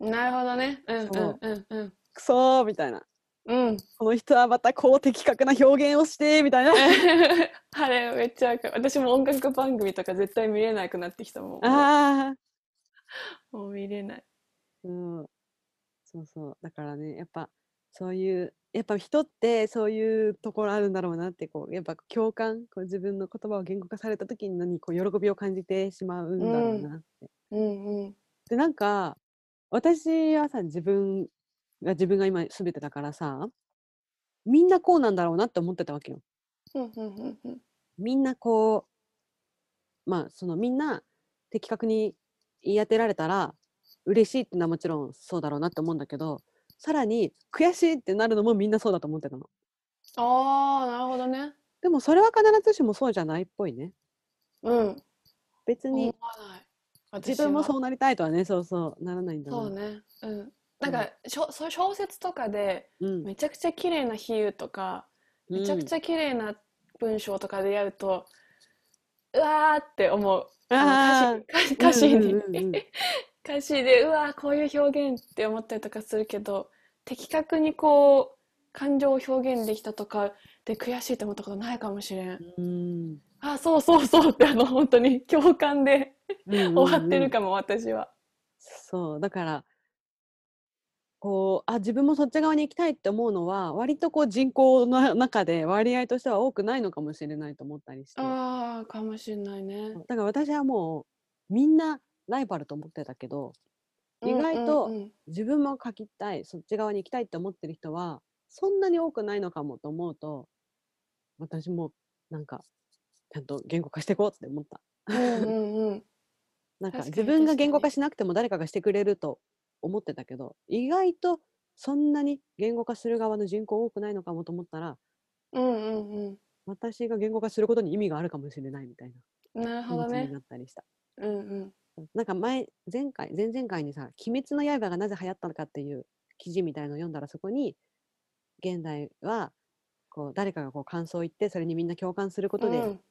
なるほどね。うんうん
そう。
うんうん。
くそーみたいな。
うん
この人はまたこう的確な表現をしてみたいな。
あれめっちゃ私も音楽番組とか絶対見れなくなってきたもん
ああ。
もう見れない
うん、そうそう。だからね、やっぱそういう、やっぱ人ってそういうところあるんだろうなって、こう、やっぱ共感、こう自分の言葉を言語化された時に何こう喜びを感じてしまうんだろうなって。
うんうん
で、なんか、私はさ、自分が自分が今全てだからさ、みんなこうなんだろうなって思ってたわけよ。みんなこう、まあ、そのみんな的確に言い当てられたら嬉しいってのはもちろんそうだろうなって思うんだけど、さらに悔しいってなるのもみんなそうだと思ってたの。
ああなるほどね
でもそれは必ずしもそうじゃないっぽいね。
うん
別に自分もそうなりたいとはね、そうそう、ならないんだな。
そうねうんなんか、しょそう小説とかで
うん。
めちゃくちゃ綺麗な比喩とか、めちゃくち
ゃ。
ゃ綺麗な文章とかでやると、うわーって思う
あ
あの歌詞歌詞に、
うんうんうんうん
歌詞でうわーこういう表現って思ったりとかするけど的確にこう感情を表現できたとかで悔しいって思ったことないかもしれん
うん。
あそう そうそうってあの本当に共感で終わってるかも私は。
そうだからこうあ自分もそっち側に行きたいって思うのは割とこう人口の中で割合としては多くないのかもしれないと思ったりしてだ
ああかもしれないね。
から私はもうみんなライバルと思ってたけど意外と自分も書きたいそっち側に行きたいって思ってる人はそんなに多くないのかもと思うと私もなんかちゃんと言語化していこうって思った。
うんうんうん
なんか自分が言語化しなくても誰かがしてくれると思ってたけど意外とそんなに言語化する側の人口多くないのかもと思ったら
うんうん
私が言語化することに意味があるかもしれないみたい
うん。なる
な
ほどね
気持ちにな。ったりした。
うんうん。
なんか前前回前々回にさ「鬼滅の刃」がなぜ流行ったのかっていう記事みたいのを読んだらそこに現代はこう誰かがこう感想を言ってそれにみんな共感することで
うん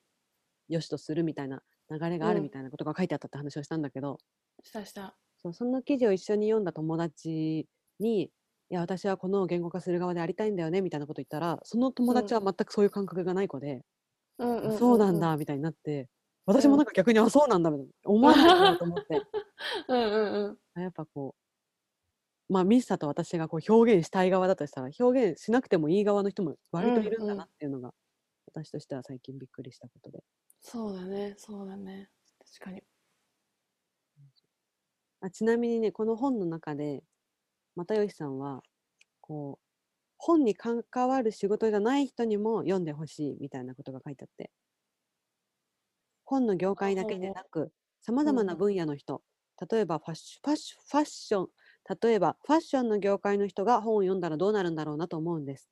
よしとするみたいな流れがある
うん
みたいなことが書いてあったって話をしたんだけど、
したした。
そうその記事を一緒に読んだ友達に「いや私はこの言語化する側でありたいんだよね」みたいなこと言ったらその友達は全くそういう感覚がない子で
うんうん「
あそうなん。だ」みたいになって私もなんか逆に「あそうなんだ」みたいな思わないかなと思って
うんうんうん。
あやっぱこうまあミスタと私がこう表現したい側だとしたら表現しなくてもいい側の人も割といるんだなっていうのが、私としては最近びっくりしたことで
そうだねそうだね確かに。
あちなみにねこの本の中で又吉さんはこう本に関わる仕事じゃない人にも読んでほしいみたいなことが書いてあって。本の業界だけでなくさまざまな分野の人例えばファッシュファッシュファッション例えばファッションの業界の人が本を読んだらどうなるんだろうなと思うんです。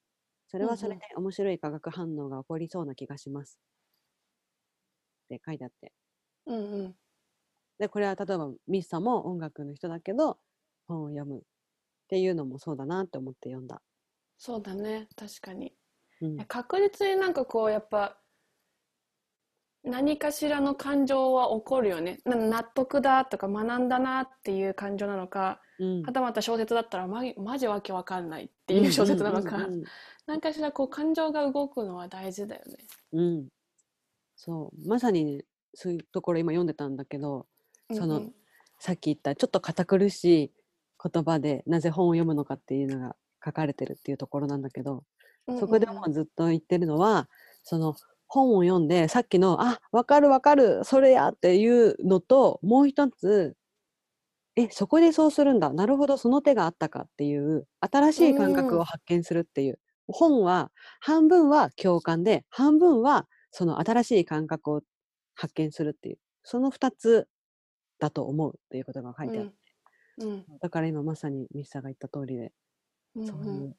それはそれで面白い化学反応が起こりそうな気がします。って書いてあって。
うんうん。
でこれは例えばミスさんも音楽の人だけど本を読むっていうのもそうだなって思って読んだ。
そうだね確かに。
うん。
確実になんかこうやっぱ何かしらの感情は起こるよね。な納得だとか学んだなっていう感情なのか
うん。
はたまた小説だったらマジマジわけわかんないっていう小説なのか
うん
何かしらこう感情が動くのは大事だよね。
うん。うんそう。まさにねそういうところ今読んでたんだけどその
うん。うん
さっき言ったちょっと堅苦しい言葉でなぜ本を読むのかっていうのが書かれてるっていうところなんだけどそこでもずっと言ってるのはその本を読んでさっきの「あわかるわかるそれや」っていうのともう一つ「えそこでそうするんだなるほどその手があったか」っていう新しい感覚
うん
を発見するっていう本は半分は共感で半分はその新しい感覚を発見するっていうその2つだと思うっていうことが書いてあって、
うん
だから今まさにミスサが言った通りで、
うん
そういう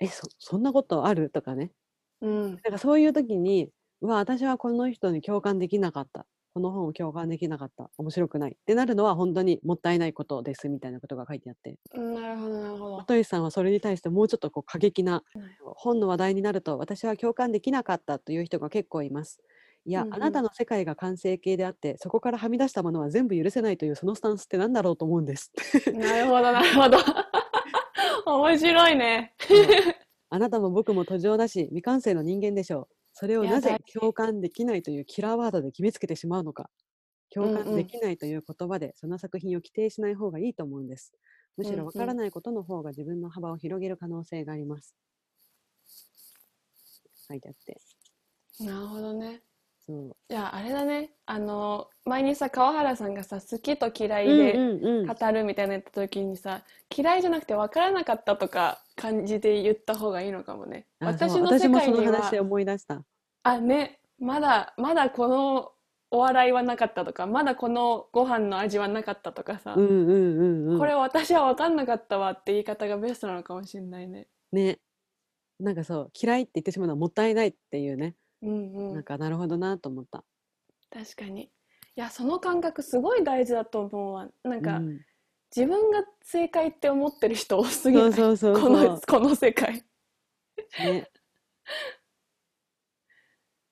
えそそんなことある？とかね
うん
なんかそういう時に、うわ、私はこの人に共感できなかった。この本を共感できなかった。面白くない。ってなるのは本当にもったいないことですみたいなことが書いてあって、
うんなるほどなるほど。
又吉さんはそれに対してもうちょっとこう過激な
はい
本の話題になると私は共感できなかったという人が結構います。いや、
うんうん
あなたの世界が完成形であってそこからはみ出したものは全部許せないというそのスタンスって何だろうと思うんです。
なるほど なるほど。面白いね。
あなたも僕も途上だし未完成の人間でしょう。それをなぜ共感できないというキラーワードで決めつけてしまうのか。共感できないという言葉でその作品を規定しない方がいいと思うんです。むしろわからないことの方が自分の幅を広げる可能性があります。書いてあって。
なるほどね。
そう。
じゃああれだね。あの前にさ川原さんがさ好きと嫌い
うん
で語るみたいなやった時にさ、嫌いじゃなくて分からなかったとか感じで言った方がいいのかもね。私の世界には
の話思い出した。
あねまだまだこのお笑いはなかったとかまだこのご飯の味はなかったとかさ、
うんうんうんうん。
これ私は分かんなかったわって言い方がベストなのかもしれないね。
ね。なんかそう、嫌いって言ってしまうのはもったいないっていうね。
うんうん。
なんかなるほどなと思った。
確かに。いやその感覚すごい大事だと思うわ。なんか、
うん。
自分が正解って思ってる人多すぎな
そ
いう
そうそうそう。
このこの世界。
ね。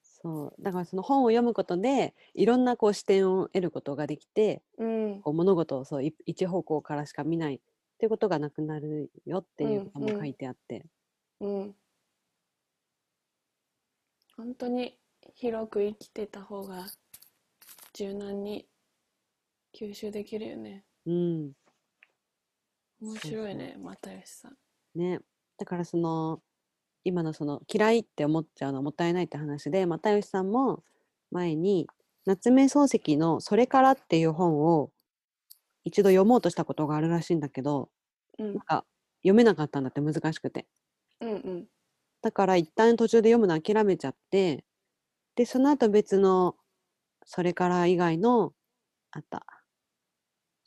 そう。だからその本を読むことでいろんなこう視点を得ることができて
うん。
こう物事をそうい一方向からしか見ないっていうことがなくなるよっていうこと
うんうん。
も書いてあって、
うん本当に広く生きてた方が柔軟に吸収できるよね
うん。
面白いね又吉さん
ね。だからその、今のその嫌いって思っちゃうのはもったいないって話で、又吉さんも前に夏目漱石の「それから」っていう本を一度読もうとしたことがあるらしいんだけど、
うん
なんか読めなかったんだって難しくて。
うんうん
だから一旦途中で読むの諦めちゃって、で、その後別の、それから以外の、あった、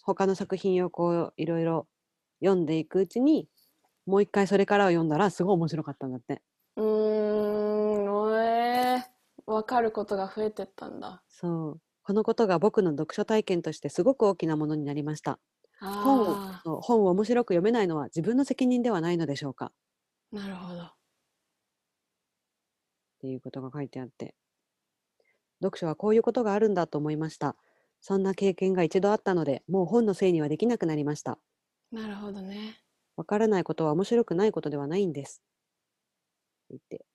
他の作品をこう、いろいろ読んでいくうちに、もう一回それからを読んだら、すごい面白かったんだって。
うーんおえー、分かることが増えてったんだ
そう。このことが僕の読書体験としてすごく大きなものになりました。本を本を面白く読めないのは自分の責任ではないのでしょうか
あなるほど
っていうことが書いてあって。読書はこういうことがあるんだと思いました。そんな経験が一度あったのでもう本のせいにはできなくなりました。
なるほどね。
わからないことは面白くないことではないんです。言って。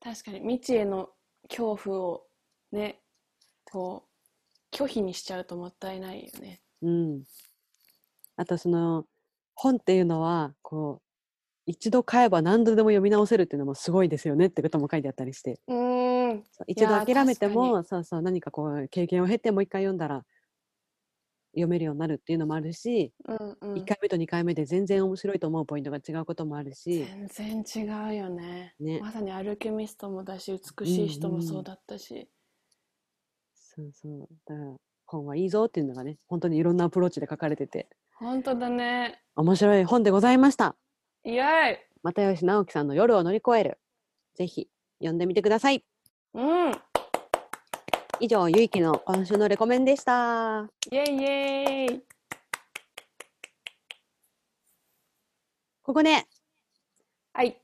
確かに未知への恐怖をねこう拒否にしちゃうともったいないよね。
うん。あとその本っていうのはこう一度買えば何度でも読み直せるっていうのもすごいですよねってことも書いてあったりして。
うーん。
一度諦めてもそうそう何かこう経験を経てもう一回読んだら読めるようになるっていうのもあるし、
うんうん。
1回目と2回目で全然面白いと思うポイントが違うこともあるし、
全然違うよね。
ね。
まさにアルケミストもだし美しい人も
うんうん
そうだったし、
そうそう。だから本はいいぞっていうのがね本当にいろんなアプローチで書かれてて。
本当だね。
面白い本でございました
イエイ。
又吉直樹さんの「夜を乗り越える」ぜひ読んでみてください。
うん。
以上ゆいきの今週のレコメンでした。
イエイイエイ。
ここね。
はい。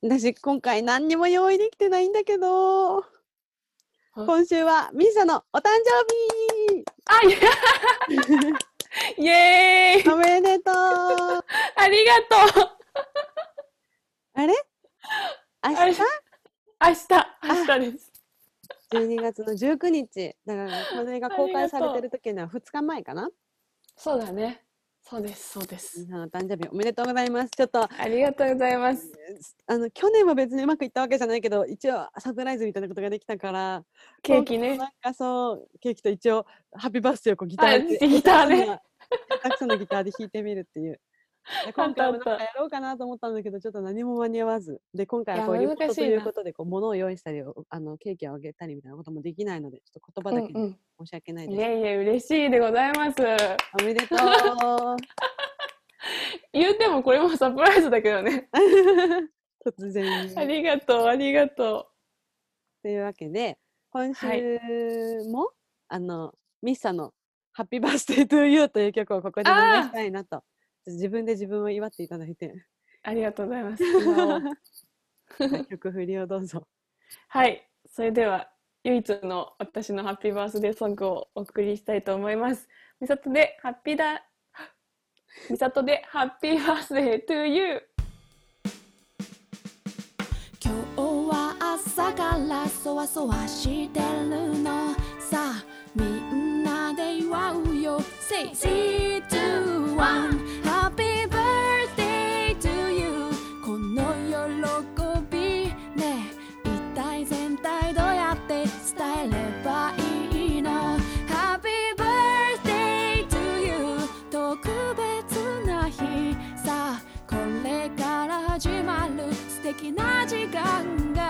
私今回何にも用意できてないんだけど。
はい
今週はミサのお誕生
あいやイ。エーイ。
日おめでとう。
ありがとう
あれ？明日？
明日。明日です。
12月の19日。だからこれが公開されてる時には2日前かな？
そうだね。そうですそうで
ミ
す
サの誕生日おめでとうございます。ちょっと
ありがとうございます。
あの去年は別にうまくいったわけじゃないけど一応サプライズみたいなことができたから
ケーキね。
なんかそうケーキと一応ハッピーバースデーをこうギターで
あギターね。
下手くそなギターで弾いてみるっていうで今回もなんかやろうかなと思ったんだけどちょっと何も間に合わず。で今回はこう
いや
いうこと
い
うことでこう物を用意したりおあのケーキをあげたりみたいなこともできないのでちょっと言葉だけで
うんうん。
申し訳ないです、
いえいえ嬉しいでございます。
おめでとう。
言うてもこれもサプライズだけどね。
突然に。
ありがとうありがと
というわけで今
はい。
週も、あのミッサの「ハッピーバースデートゥーユー」という曲をここで流したいなと自分で自分を祝っていただいて。
うありがとうございます。
曲振りをどうぞ。
はい。それでは唯一の私のハッピーバースデーソングをお送りしたいと思います。みさとでハッピーだみさとでハッピーバースデートゥーユー
今日は朝からそわそわしてるの。さあみんなで祝うよ。Say 3, 2, 1な時間が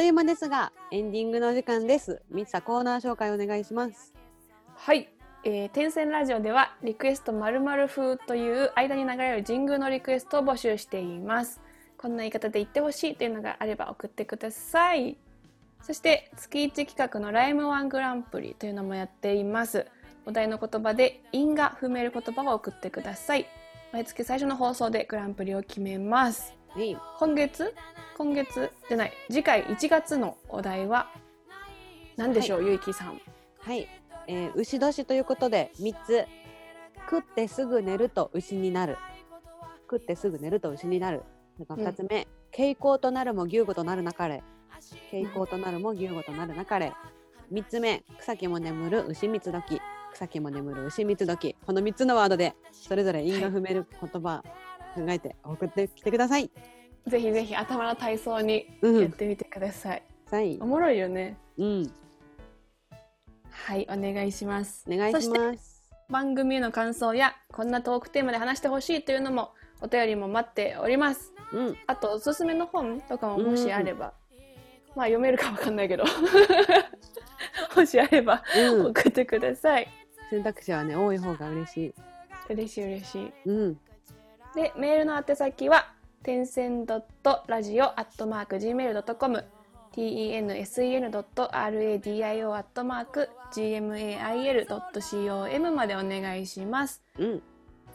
という間ですがエンディングのお時間ですミッサコーナー紹介お願いします
はい、えー、天線ラジオではリクエストまるまる風という間に流れる神宮のリクエストを募集していますこんな言い方で言ってほしいというのがあれば送ってくださいそして月1企画のライムワングランプリというのもやっています。お題の言葉で因が踏める言葉を送ってください。毎月最初の放送でグランプリを決めます。
はい。
今月？今月？じゃない次回1月のお題は何でしょう、ゆいきさん。
はい。えー牛年ということで3つ。食ってすぐ寝ると牛になる。食ってすぐ寝ると牛になる。それから2つ目。傾向となるも牛語となるなかれ。傾向となるも牛語となるなかれ。3つ目。草木も眠る牛蜜時。草木も眠る牛蜜時。この3つのワードでそれぞれ因が踏める言葉考えて送ってきてください。
ぜひぜひ頭の体操に
うん
やってみてください。
はい
お。もろいよね。
うん。
はい、お願いします。
お願いします。
番組への感想やこんなトークテーマで話してほしいというのもお便りも待っております。
うん。
あとおすすめの本とかももしあれば、まあ読めるかわかんないけど もしあれば
うん。
送ってください。
選択肢はね、多い方が嬉しい。
嬉しい嬉しい。
うん。
で、メールの宛先は、点線 .radio.gmail.com ten.sen.radio.gmail.com までお願いします。
うん。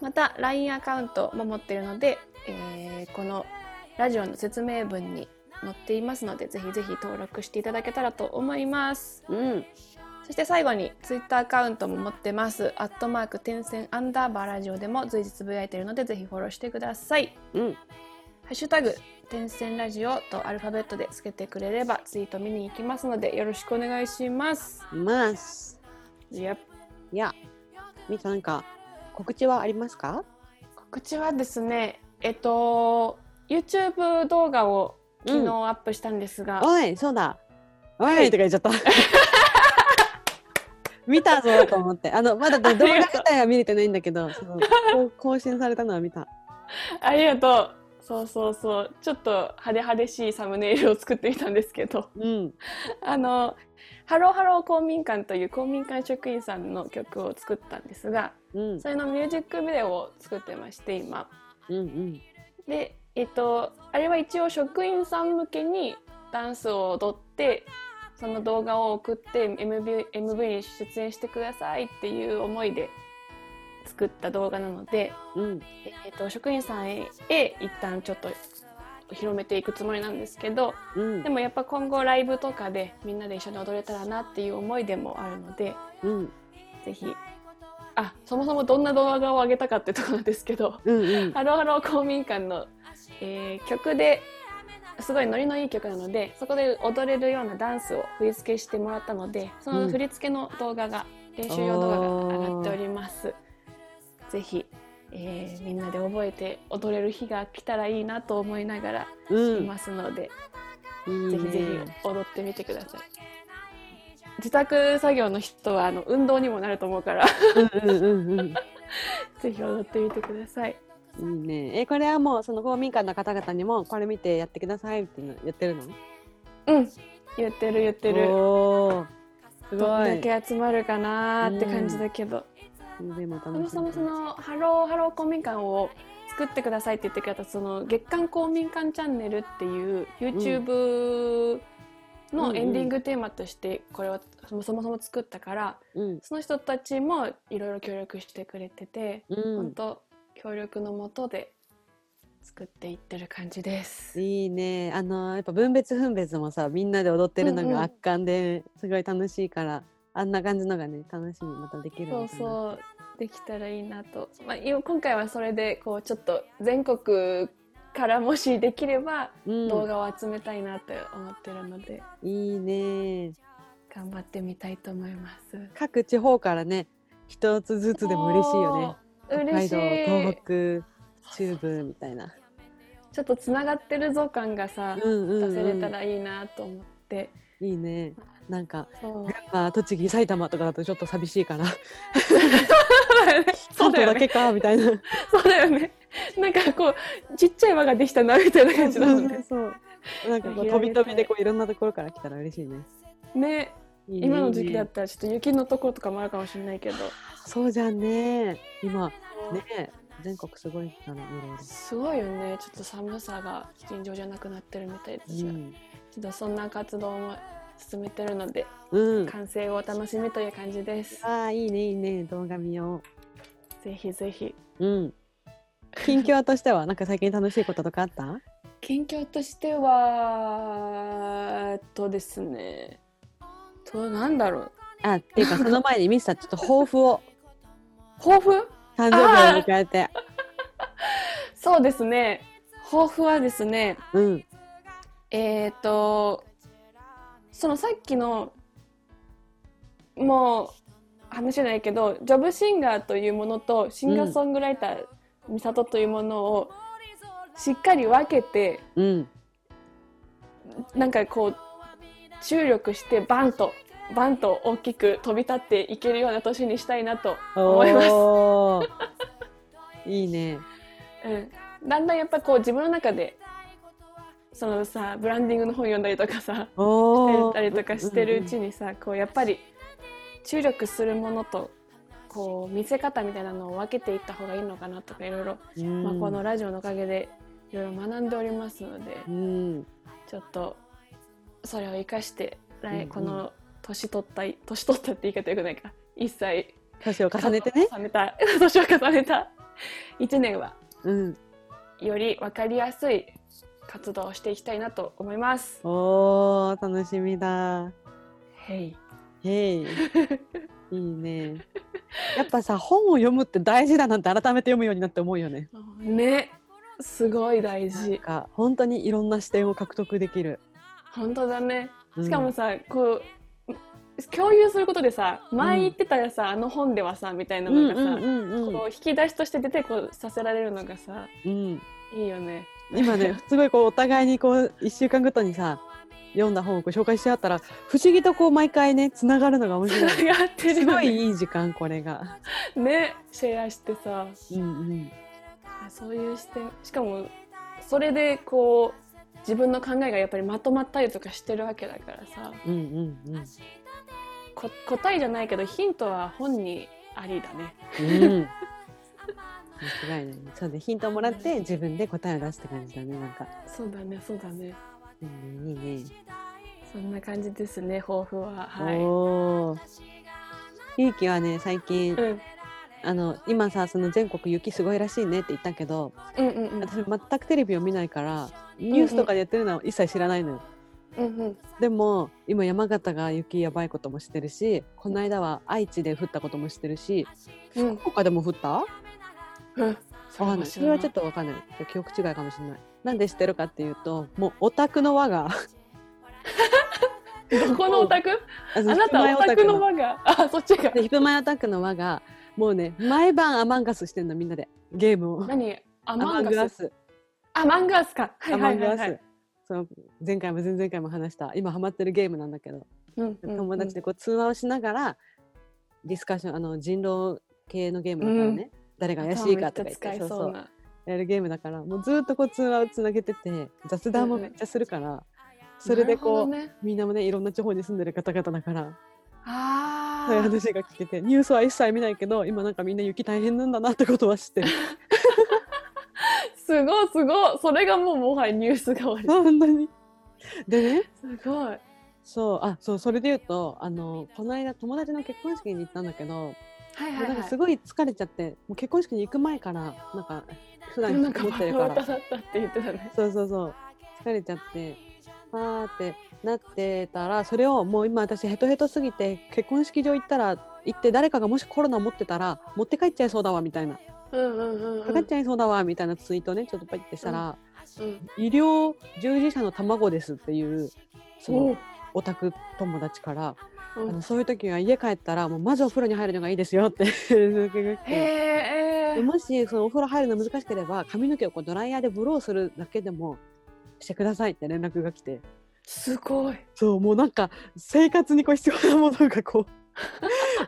また、LINE アカウントも持っているので、えーこのラジオの説明文に載っていますので、ぜひぜひ登録していただけたらと思います。
うん。
そして最後にツイッターアカウントも持ってます。アットマーク点線アンダーバーラジオでも随時つぶやいているのでぜひフォローしてください。
うん。
ハッシュタグ点線ラジオとアルファベットでつけてくれればツイート見に行きますのでよろしくお願いします。
ます。
いや
いや、みーさんなんか告知はありますか？
告知はですね、えっと YouTube 動画を昨日アップしたんですが、
おい、そうだ。おい、
はい
とか言っちゃった。見たぞと思って、あのまだ動画自体は見れてないんだけど、更新されたのは見た。
ありがとう。そうそうそう。ちょっと派手派手しいサムネイルを作ってみたんですけど。
うん。
あのハローハロー公民館という公民館職員さんの曲を作ったんですが
うん。
それのミュージックビデオを作ってまして今
うんうん。
でえっとあれは一応職員さん向けにダンスを踊ってその動画を送って MV, MV に出演してくださいっていう思いで作った動画なので、
うん。
えっと職員さんへへ一旦ちょっと広めていくつもりなんですけど
うん
で。もやっぱ今後ライブとかでみんなで一緒に踊れたらなっていう思いでもあるので
うん。
ぜひあそもそもどんな動画を上げたかってとこなんですけど
うんうん。
ハローハロー公民館の、えー曲ですごいノリのいい曲なのでそこで踊れるようなダンスを振り付けしてもらったのでその振り付けの動画が、練習用動画が上がっておりますぜひ、えーみんなで覚えて踊れる日が来たらいいなと思いながら
うん。
いますので、
いい
ぜひぜ
ね。
ひ踊ってみてください自宅作業の人はあの運動にもなると思うから
うんうんうんうん。
ぜひ踊ってみてください
いいね。え、これはもうその公民館の方々にもこれ見てやってくださいって言ってるの？
うん言ってる言ってる
す
ど
ごい。
んだけ集まるかなーって感じだけど、
でも
そもそもそのハローハロー公民館を作ってくださいって言ってくれたその月刊公民館チャンネルっていう YouTube のエンディングテーマとしてこれはそもそも作ったから
うん
その人たちもいろいろ協力してくれてて、
うん。
本当協力のもとで作っていってる感じです。
いいね。あのやっぱ分別分別もさみんなで踊ってるの
うんうん
が圧巻ですごい楽しいから、あんな感じのがね楽しみまたできる
そう。そうできたらいいなと、まあ、今今回はそれでこうちょっと全国からもしできれば
うん。
動画を集めたいなって思ってるので、
いいね。
頑張ってみたいと思います。
各地方からね一つずつでも嬉しいよね。北海道、東
い。
北、中部みたいな。
ちょっとつながってるぞ感がさ、
うんうん、うん。
出せれたらいいなと思って。
いいね。なんか群馬、栃木、埼玉とかだとちょっと寂しいから。
そうだよね。
関東だけかみたいな。
そうだよね。なんかこうちっちゃい輪ができたなみたいな感じなので。
そう。なんかこう飛び飛びでこういろんなところから来たら嬉しいね。
ね、
いいね
今の時期だったらちょっと雪のところとかもあるかもしれないけど、
そうじゃんね。今ね全国すごいからいろいろ。
すごいよね。ちょっと寒さが尋常じゃなくなってるみたいですが、
うん
ちょっとそんな活動も進めてるので
うん。
完成をお楽しみという感じです。
ああ、いいね、いいね。動画見よ
ぜひぜひ。
う。うん。近況としては、なんか最近楽しいこととかあった？
近況としてはえっとですねとなんだろう
あ、っていうか、その前にミスター、ちょっと抱負を、
抱負？
誕生日を迎えて。
そうですね抱負はですね
うん。
えっ、とそのさっきのもう話じゃないけどジョブシンガーというものとシンガーソングライター、ミサトというものをしっかり分けて
うん。
なんかこう注力してバンとバンと大きく飛び立っていけるような年にしたいなと思います。
いいね。
うん、だんだんやっぱこう自分の中でそのさブランディングの本読んだりとかさ
おー
たりとかしてるうちにさこうやっぱり注力するものとこう見せ方みたいなのを分けていった方がいいのかなとかいろいろ、
うん
まあ、このラジオのおかげでいろいろ学んでおりますので
うん。
ちょっとそれを生かして来、
うんうん
この年取った年取ったって言い方よくないか一歳
年を重ねてね。
重ねた年を重ねた 1年は
うん。
より分かりやすい活動をしていきたいなと思います。
おー、楽しみだ。
へい。
へい。いいね。やっぱさ、本を読むって大事だなんて改めて読むようになって思うよね。
ね、すごい大事。
か、本当にいろんな視点を獲得できる。
本当だね。
うん
しかもさ、こう共有することでさ、前言ってたらさ、あの本ではさみたいなのがさ、
うん
こう引き出しとして出てこさせられるのがさ、
うん。
いいよね。
今ね、すごいこうお互いにこう1週間ごとにさ、読んだ本をこう紹介し合ったら、不思議とこう毎回ね、つながるのが面
つ
白い。
ながってる
すご。いいい時間、これが。
ね、シェアしてさ、
うんうん。
そういう視点、しかもそれでこう自分の考えがやっぱりまとまったりとかしてるわけだからさ。
うんうんうん。
こ答えじゃないけどヒントは本にありだね。
うん。間違いない。そうね、ヒントをもらって自分で答えを出すって感じだね、なんか。
そうだね、そうだね。
うん、いいね。
そんな感じですね、抱負は。はい。
ゆうきはね、最近、
うん、
あの、今さ、その全国雪すごいらしいねって言ったけど、
うん、うん、うん、
私全くテレビを見ないから、ニュースとかでやってるのは一切知らないのよ。
うん、うん。
でも、今山形が雪やばいことも知ってるし、この間は愛知で降ったことも知ってるし、
うん
福岡でも降った？
うん、
わかんない。それはちょっとわかんない。記憶違いかもしれない。なんで知ってるかっていうと、もうオタクの輪が、
どこのオタク？
あ
あなたオタクの輪が。あ、そっちが。
でヒプマイオタクの輪が、もうね、毎晩アマンガスしてんの、みんなで。ゲームを。
何？ア
ア
マンガス。
ス。
アマンガスか。はい
アマンガ
はいはい、はい
ス。。その前回も前々回も話した今ハマってるゲームなんだけど、
うんうん
友達でこう通話をしながらディスカッションあの人狼系のゲームだからね、誰が怪しいかとか言ってそうそう。やるゲームだからもうずっとこう通話をつなげてて雑談もめっちゃするから、それでこう、
ね、
みんなもねいろんな地方に住んでる方々だから
あ
そういう
あ。
話が聞けてニュースは一切見ないけど今なんかみんな雪大変なんだなってことは知ってる
すごいすごい。それがもうもはやニュース代わり。
本当にでね
すごい。
そうあそうそれで言うとあのこの間友達の結婚式に行ったんだけど、
はいはいはい。
なんかすごい疲れちゃってもう結婚式に行く前からなんか普段
なんか
持ってるから
バカ歌だったって言ってたね。
そうそうそう疲れちゃってあーってなってたらそれをもう今私ヘトヘトすぎて結婚式場行ったら行って誰かがもしコロナ持ってたら持って帰っちゃいそうだわみたいな。かかっちゃいそうだわみたいなツイートねちょっとパイってしたら、
うん。
医療従事者の卵ですっていうそ
お
のオタク友達から、
うん
あのそういう時は家帰ったらもうまずお風呂に入るのがいいですよって連絡が来て
へえ。
でもしそのお風呂入るの難しければ髪の毛をこうドライヤーでブローするだけでもしてくださいって連絡が来て
すごい。
そうもうなんか生活にこう必要なものがこう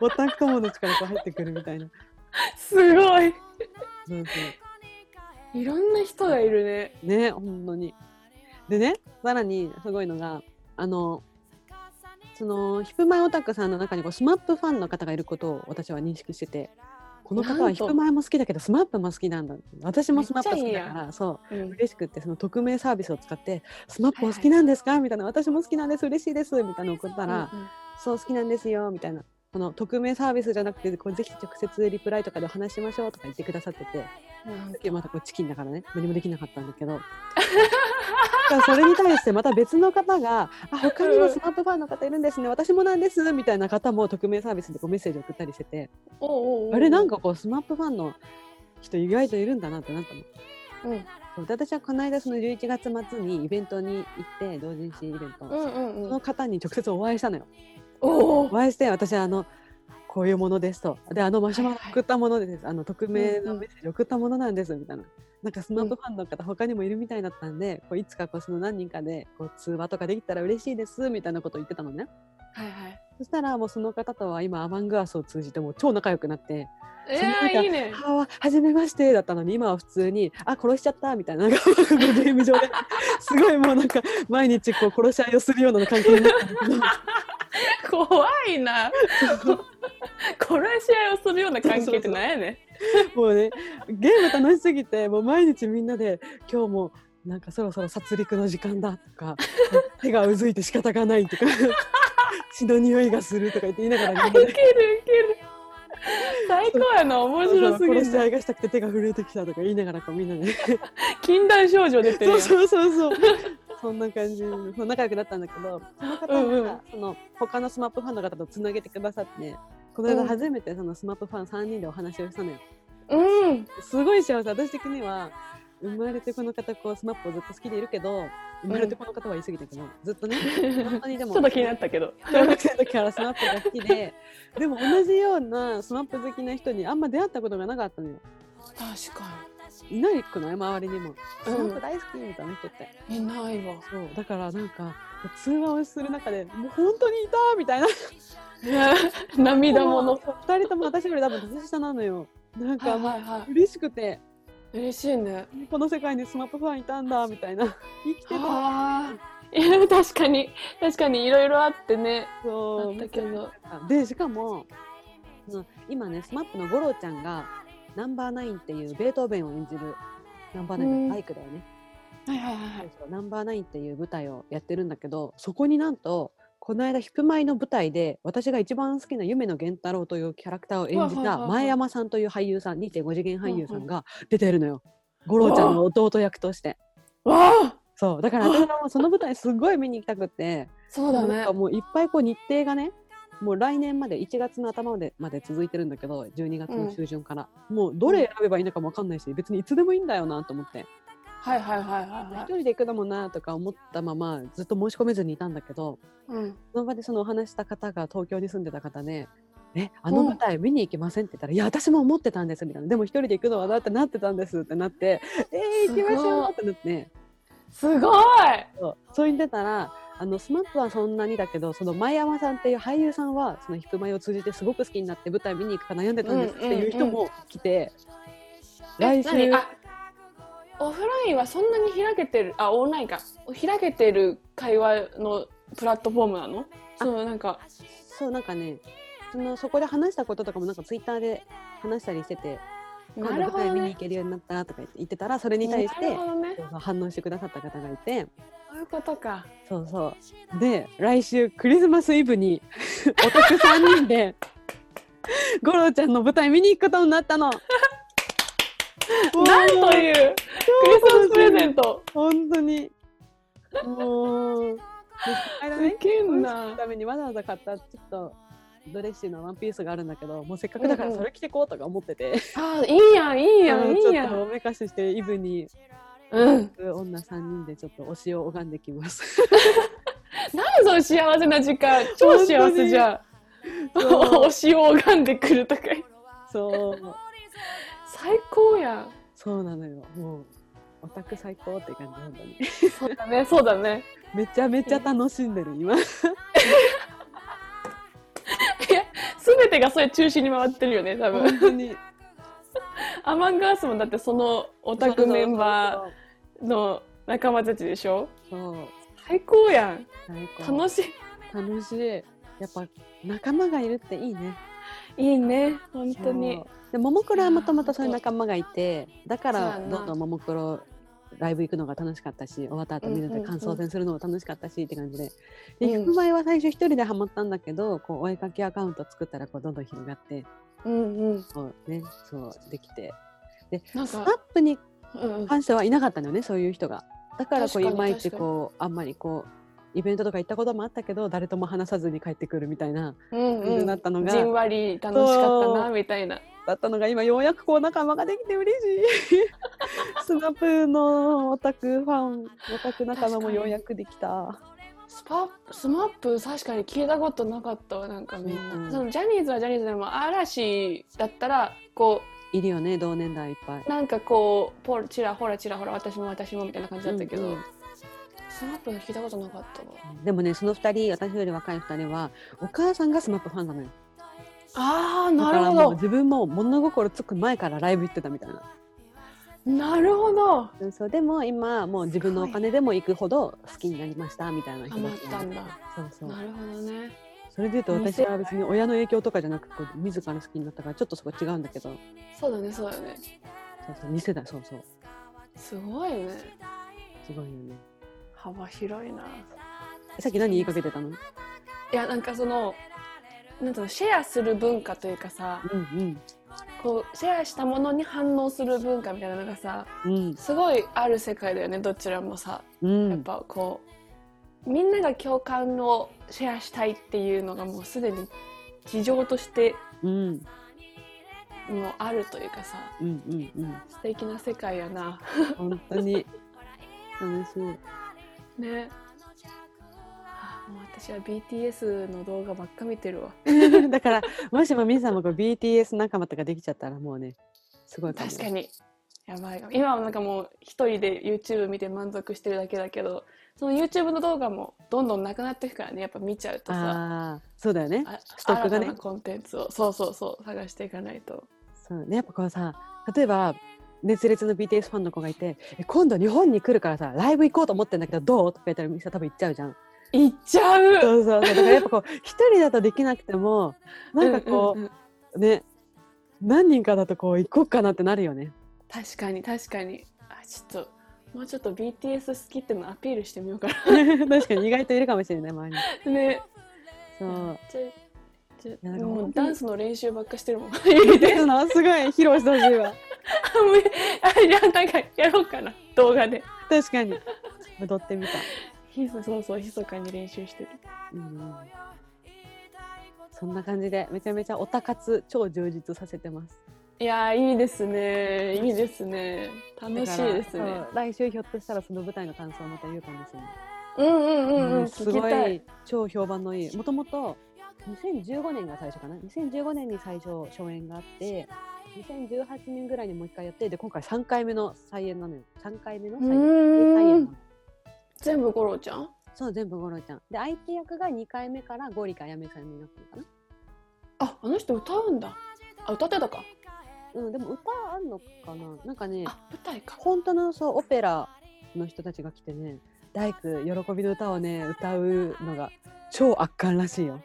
オタク友達からこう入ってくるみたいな
すごい。いろんな人がいるね。
ね本当に。でねさらにすごいのがあのそのヒプマイオタクさんの中にこうスマップファンの方がいることを私は認識しててこの方はヒップマイも好きだけどスマップも好きなんだ。私もスマップ好きだ
めっちゃいいや
からそう。
うん。
嬉しくってその匿名サービスを使って「スマップお好きなんですか?」みたいな「私も好きなんです。嬉しいです」みたいなの送ったら
うんうん「
そう好きなんですよ」みたいな。この匿名サービスじゃなくてこうぜひ直接リプライとかでお話ししましょうとか言ってくださってて。さっきまたこうチキンだからね。何もできなかったんだけど。それに対してまた別の方が「あ他にもスマップファンの方いるんですね。私もなんです」みたいな方も匿名サービスでこうメッセージ送ったりしてて。あれなんかこうスマップファンの人意外といるんだなってなったの。
うん。
私はこの間その11月末にイベントに行って同人誌イベント、
うんうん
そうの
ん
方に直接お会いしたのよ。
おお
お会いして私はあのこういうものですとであのマシュマロ送ったものです、あの匿名のメッセー。ジ送ったものなんですみたいな。なんかスマップファンの方他にもいるみたいだったんで、こういつかこうその何人かでこう通話とかできたら嬉しいですみたいなことを言ってたのね。
はいはい
そしたらもうその方とは今アマングアスを通じても超仲良くなって
えー、いいね「
ああ初めまして」だったのに今は普通に「あ殺しちゃった」みたいななんかゲー。ム上ですごいもうなんか毎日こう殺し合いをするような関係になったんだけど
怖いな。殺し合いをするような関係ってなんやねん。
もうねゲーム楽しすぎてもう毎日みんなで今日もなんかそろそろ殺戮の時間だとか 手がうずいて仕方がないとか血の匂いがするとか言って言いながらみんなで。
ウケるウケる。最高やな面白すぎ
殺し合
る
いがしたくて手が震えてきたとか言いながらこうみんなで。
禁断症状出てるや
そうんそうそうそう。そんな感じ。う仲良くなったんだけど、その方が、
うんうん。
その他のスマップファンの方とつなげてくださって、この間
うん
初めてそのスマップファン3人でお話をしたのよ。
うん。
すごい幸せ、私的には。生まれてこの方こうスマップをずっと好きでいるけど生まれてこの方は言い過ぎたけど、ずっとね本当にでも
ちょっと気になったけど。
小学生の時からスマップが好きででも同じようなスマップ好きな人にあんま出会ったことがなかったのよ。
確か
いないくない？周りにも。ス
うん。
マップ大好きみたいな人って、
にいないわ。
そう。だからなんか通話をする中でもう本当にいたみたいな。
涙もの。
そう二人とも私より多分年下なのよ。なん
はい
か
はいはい。
嬉しくて。
嬉しいね。
この世界にスマップファンいたんだみたいな。生きてた。
いや確かに。確かにいろいろあってね。
そう。
あったけど。
でしかもその今ねスマップの吾郎ちゃんがナンバーナインっていうベートーベンを演じるナンバーナイン
うん
第九だよね、
はいはいはい
ナンバーナインっていう舞台をやってるんだけどそこになんとこの間ヒプマイの舞台で私が一番好きな夢野幻太郎というキャラクターを演じた前山さんという俳優さん2.5次元俳優さんが出てるのよ。五郎ちゃんの弟役として。そうだから私はもうその舞台すごい見に行きたくって。
そうだね。
かもういっぱいこう日程がねもう来年まで1月の頭までまで続いてるんだけど12月の中旬から、もうどれ選べばいいのかもわかんないし別にいつでもいいんだよなと思って。
はいはいはいはい
一
はい。
人で行くだもんなとか思ったままずっと申し込めずにいたんだけど
うん。
その場でそのお話した方が東京に住んでた方で、え、あの舞台見に行きません？って言ったら、いや、私も思ってたんですみたいな。でも一人で行くのはだってなってたんですってなって、えー、行きましょう！ってなって、
すごい！
そう。そう言ってたら、あのスマップはそんなにだけど、その前山さんっていう俳優さんは、そのヒプマイを通じてすごく好きになって舞台見に行くか悩んでたんですっていう人も来て、来週、
え何？あオフラインはそんなに開けてるあオンラインか。開けてる会話のプラットフォームなの？そうなんか。
そうなんかね、そのそこで話したこととかもなんかツイッターで話したりしてて、今度舞台見に行けるようになったとか言ってたら、それに対して反応してくださった方がいて、
そういうことか。
そうそう。で、来週クリスマスイブに お得3人で 五郎ちゃんの舞台見に行くことになったの。
なんと
う
いうクリスマスプレゼント。
本当に。もう、
すげえな。
ためにわざわざ買ったちょっとドレッシーのワンピースがあるんだけど、もうせっかくだから
うんうん
それ着てこうとか思ってて、
あいいやんいいや
うん
んいいやん
ちょっとおめかししてイブに
うん
女3人でちょっと推しを拝んできます。
何その幸せな時間超幸せじゃん推しを拝んでくるとか
そう。
最高やん
そうなのよ。もう、オタク最高って感じ、本当に。
そうだねそうだね
めちゃめちゃ楽しんでる、今。
全てがそれ中心に回ってるよね多分
本当に。
アマンガースもだってそのオタクメンバーの仲間たちでしょ？
そう。
最高やん。楽しい。
楽しい。やっぱ、仲間がいるっていいね。
いいね。本当に。
でももクロはもともとそういう仲間がいてだからどんどんももクロライブ行くのが楽しかったし終わった後みんなで感想戦するのも楽しかったしって感じで、
うん。
で、ひくまえは最初一人でハマったんだけどこうお絵かきアカウント作ったらこうどんどん広がって
うんうん。
こうねそうできて。でスナッ
か
プに
うんうん。
関してはいなかったのよねそういう人が。だからこういまいちこうあんまりこうイベントとか行ったこともあったけど誰とも話さずに帰ってくるみたいな
うん
感じ
うん
になったのが、
じんわり楽しかった
そう。
なみたいな。
だったのが今ようやくこう仲間ができて嬉しい。スマップのオタクファンオタク仲間もようやくできた
スパスマップ確かに聞いたことなかったわなんか。みんな、
うん。
そのジャニーズはジャニーズでも嵐だったらこ
いるよね同年代いっぱい。う
なんかこうポチラほらちらほら私も私もみたいな感じだったけど、
うんうん。
スマップの聞いたことなかったわ。
でもねその2人私より若い2人はお母さんがスマップファンなのよ。
あなるほど。
もう自分も物心つく前からライブ行ってたみたいな
なるほど。
そうでも今もう自分のお金でも行くほど好きになりましたみたいな人
ハマ
が
ったんだ。
そうそう。
なるほどね。
それで言うと私は別に親の影響とかじゃなくこう自ら好きになったからちょっとそこ違うんだけど。
そうだねそうだね。
そうそう2世代そうそう。
すごいね。
すごいよね。
幅広いな。
さっき何言いかけてたの？
いやなんかそのなんシェアする文化というかさ
うん
こうシェアしたものに反応する文化みたいなのがさ
うん。うん
すごいある世界だよねどちらもさ。
うん。
やっぱこうみんなが共感をシェアしたいっていうのがもうすでに事情として
うん。
もうあるというかさ
うんうんうん。
素敵な世界やな。
本当に。楽し
ね。あもう私は BTS の動画ばっか見てるわ。
い だからもしも皆さんもこう BTS 仲間とかできちゃったらもうねすごい
確かに。やばい今はなんかもう一人で YouTube 見て満足してるだけだけどその YouTube の動画もどんどんなくなっていくからね。やっぱ見ちゃうとさ。
ああそうだよね。
あ
ストックがね。
コンテンツを。そうそうそう。探していかないと。
そうね。やっぱこうさ例えば熱烈の BTS ファンの子がいてえ今度日本に来るからさライブ行こうと思ってんだけどどう？とか言ったらみんな多分行っちゃうじゃん
いっちゃう。
そうそう。そう。だからやっぱこう一人だとできなくてもなんかこう、
んんん。
ね何人かだとこう行こうかなってなるよね。
確かに確かに。あちょっともうちょっと BTS 好きってのアピールしてみようか
確かに意外といるかもしれない周りに。
なね。
そう。
もうダンスの練習ばっかしてるもん。
すごい披露してほしいわ
あいやなんかやろうかな。動画で。
確かに。踊ってみた、
ひそそうそう密かに練習してる
うん、そんな感じでめちゃめちゃオタ活超充実させてます
いやーいいですねいいですね楽しいですね
来週ひょっとしたらその舞台の感想をまた言うかもしれない
うんうんうんうん
すご
い
い超評判のいいもともと2015年が最初かな2015年に最初初演があって2018年ぐらいにもう一回やってで今回3回目の再演なのよ3回目の再演再演なの
全部五郎ちゃん？
そう全部ゴロちゃん。で相手役が2回目からゴリかやめさんになったのか
ああの人歌うんだ。あ歌ってたか。
なうんでも歌あんのかな。なんかね
あ舞台か。
本当のそうオペラの人たちが来てね大工喜びの歌をね歌うのが超圧巻らしいよ。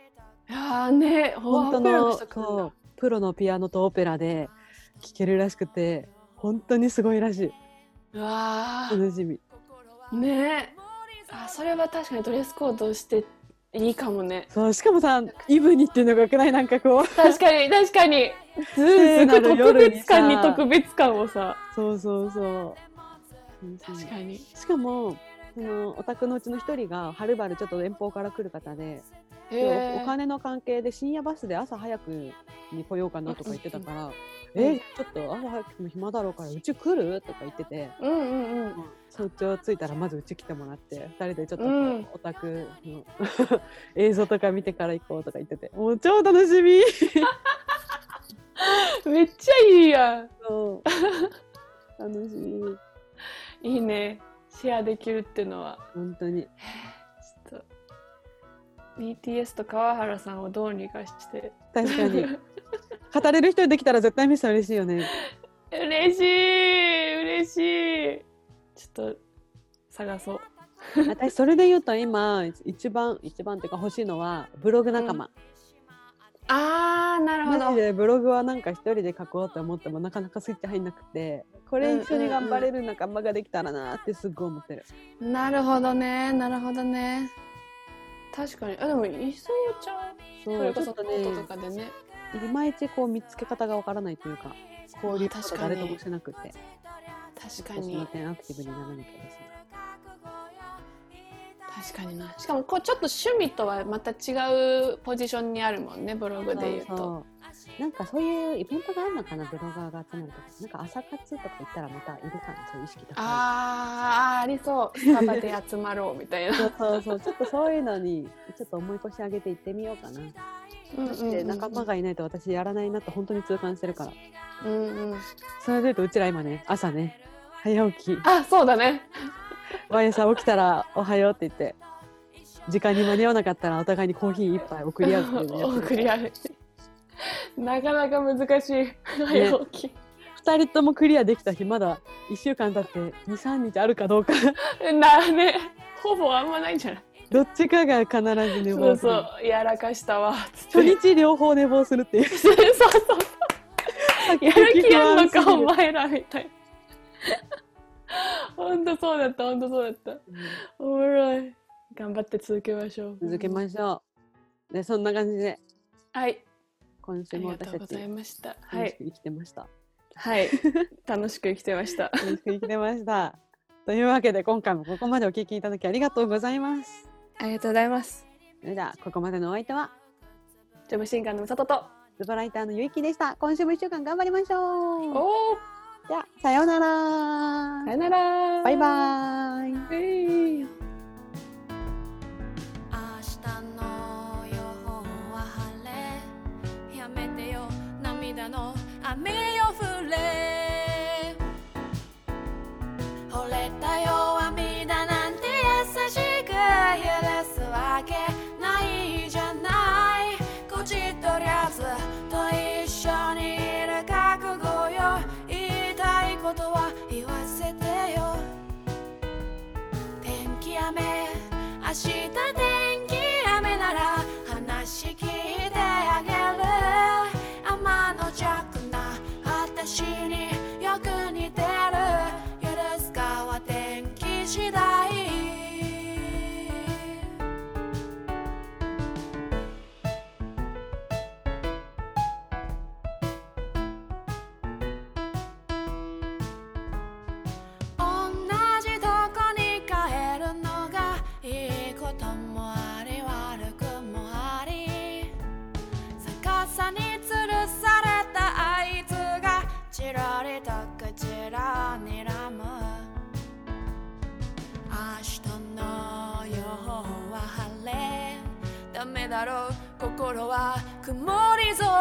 いやーね
本当のそうプロのピアノとオペラで聴けるらしくて本当にすごいらしい。楽しみ。
ねあそれは確かにドレスコードしていいかもね。
そうしかもさイブにっていうのがよくない？なんかこう。
確かに確かに。すごい特別感に
さ
特別感をさ。
そう。そうそう。
確かに。
しかもそのお宅のうちの一人がはるばるちょっと遠方から来る方でおお金の関係で深夜バスで朝早くに来ようかなとか言ってたから「
うん
えちょっと朝早くても暇だろうからうち来る?」とか言ってて
うん。うん。うん
早朝着いたらまずうち来てもらって2人でちょっとオタクの 映像とか見てから行こうとか言ってて。もう超楽しみ。
めっちゃいいやん。
そう。楽しみ。
いいね。シェアできるっていうのは。
本当に
BTS と川原さんをどうにかして。
確かに。語れる人できたら絶対ミスター嬉しいよね。
嬉しい嬉しい。ちょっと探そう。
私それで言うと今一番一番っていうか欲しいのはブログ仲間、
あーなるほど。
でブログはなんか一人で書こうと思ってもなかなかスイッチ入んなくてこれ一緒に頑張れる仲間ができたらなってすっごい思ってる、
なるほどねなるほどね確かに。あでもいそうちゃん
そう
それこそノートと
ね
かでね。
いまいちこう見つけ方がわからないというか交流と
確か
誰ともしてなくて。
確か
その
に
点アクティブにならなきゃですね。
確かにな。しかもこうちょっと趣味とはまた違うポジションにあるもんねブログで言うと
なんかそういうイベントがあるのかなブロガーが集まるとか。なんか朝活とか行ったらまたいるかなそういう意識高い。
あーありそう。スタバで集まろうみたいな。
そうそうそう。ちょっとそういうのにちょっと重い腰上げて行ってみようかな。
うん
だって仲間がいないと私やらないなと本当に痛感してるから。
うんうん。
それで言うとうちら今ね朝ね早起き。
あそうだね。
毎朝起きたら「おはよう」って言って時間に間に合わなかったらお互いにコーヒー一杯送り合うっていう
送り合う なかなか難しい。早起き、
2人ともクリアできた日まだ1週間経って23日あるかどうか。
なね。ほぼあんまないんじゃない？
どっちかが必ず寝
そうそ
坊する。
うやらかしたわ。
初日両方寝坊するっていう。
そうそうそう。やる気あんのかお前らみたいほんとそうだったほんとそうだった。おもろい。頑張って続けましょう。
続けましょう。でそんな感じで。
はい
今週
あり
も私たち
がとうございました。はい。
楽しく生きてました、
はい。楽しく生きてました。
楽しく生きてました。というわけで今回もここまでお聞きいただきありがとうございます。
ありがとうございます。
それではここまでのお相手は？
ジョブシンガーのみさと。と
ズボライターのゆいきでした。今週も一週間頑張りましょう。
おお
じゃあさようなら。
さよなら。
バイバイ。
イ
明の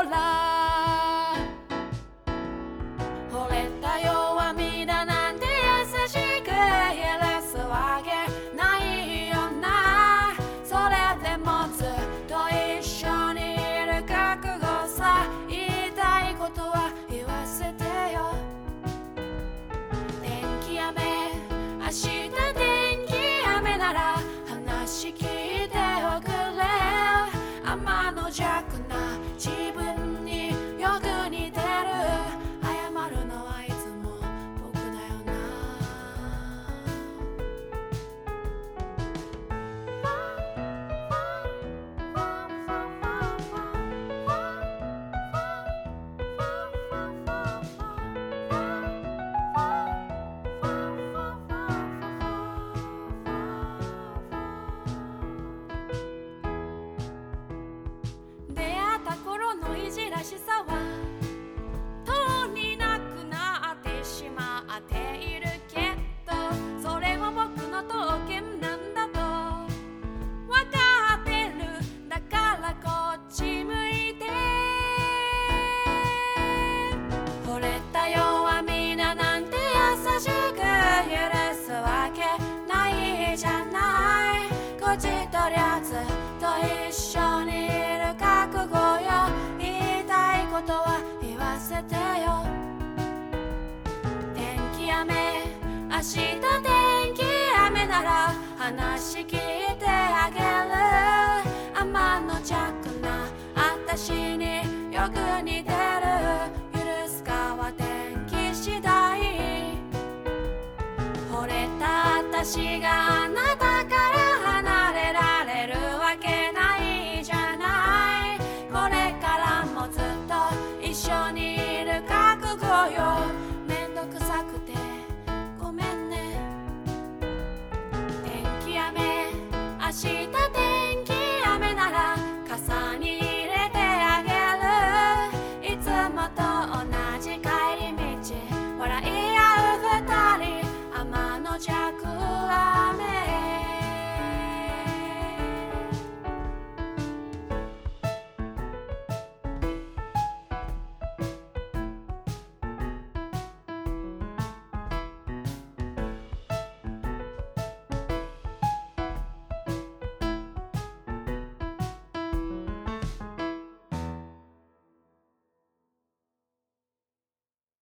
り日天気雨なら話聞いてあげる。天のジャックな私によく似てる。許すかは天気次第。惚れた私が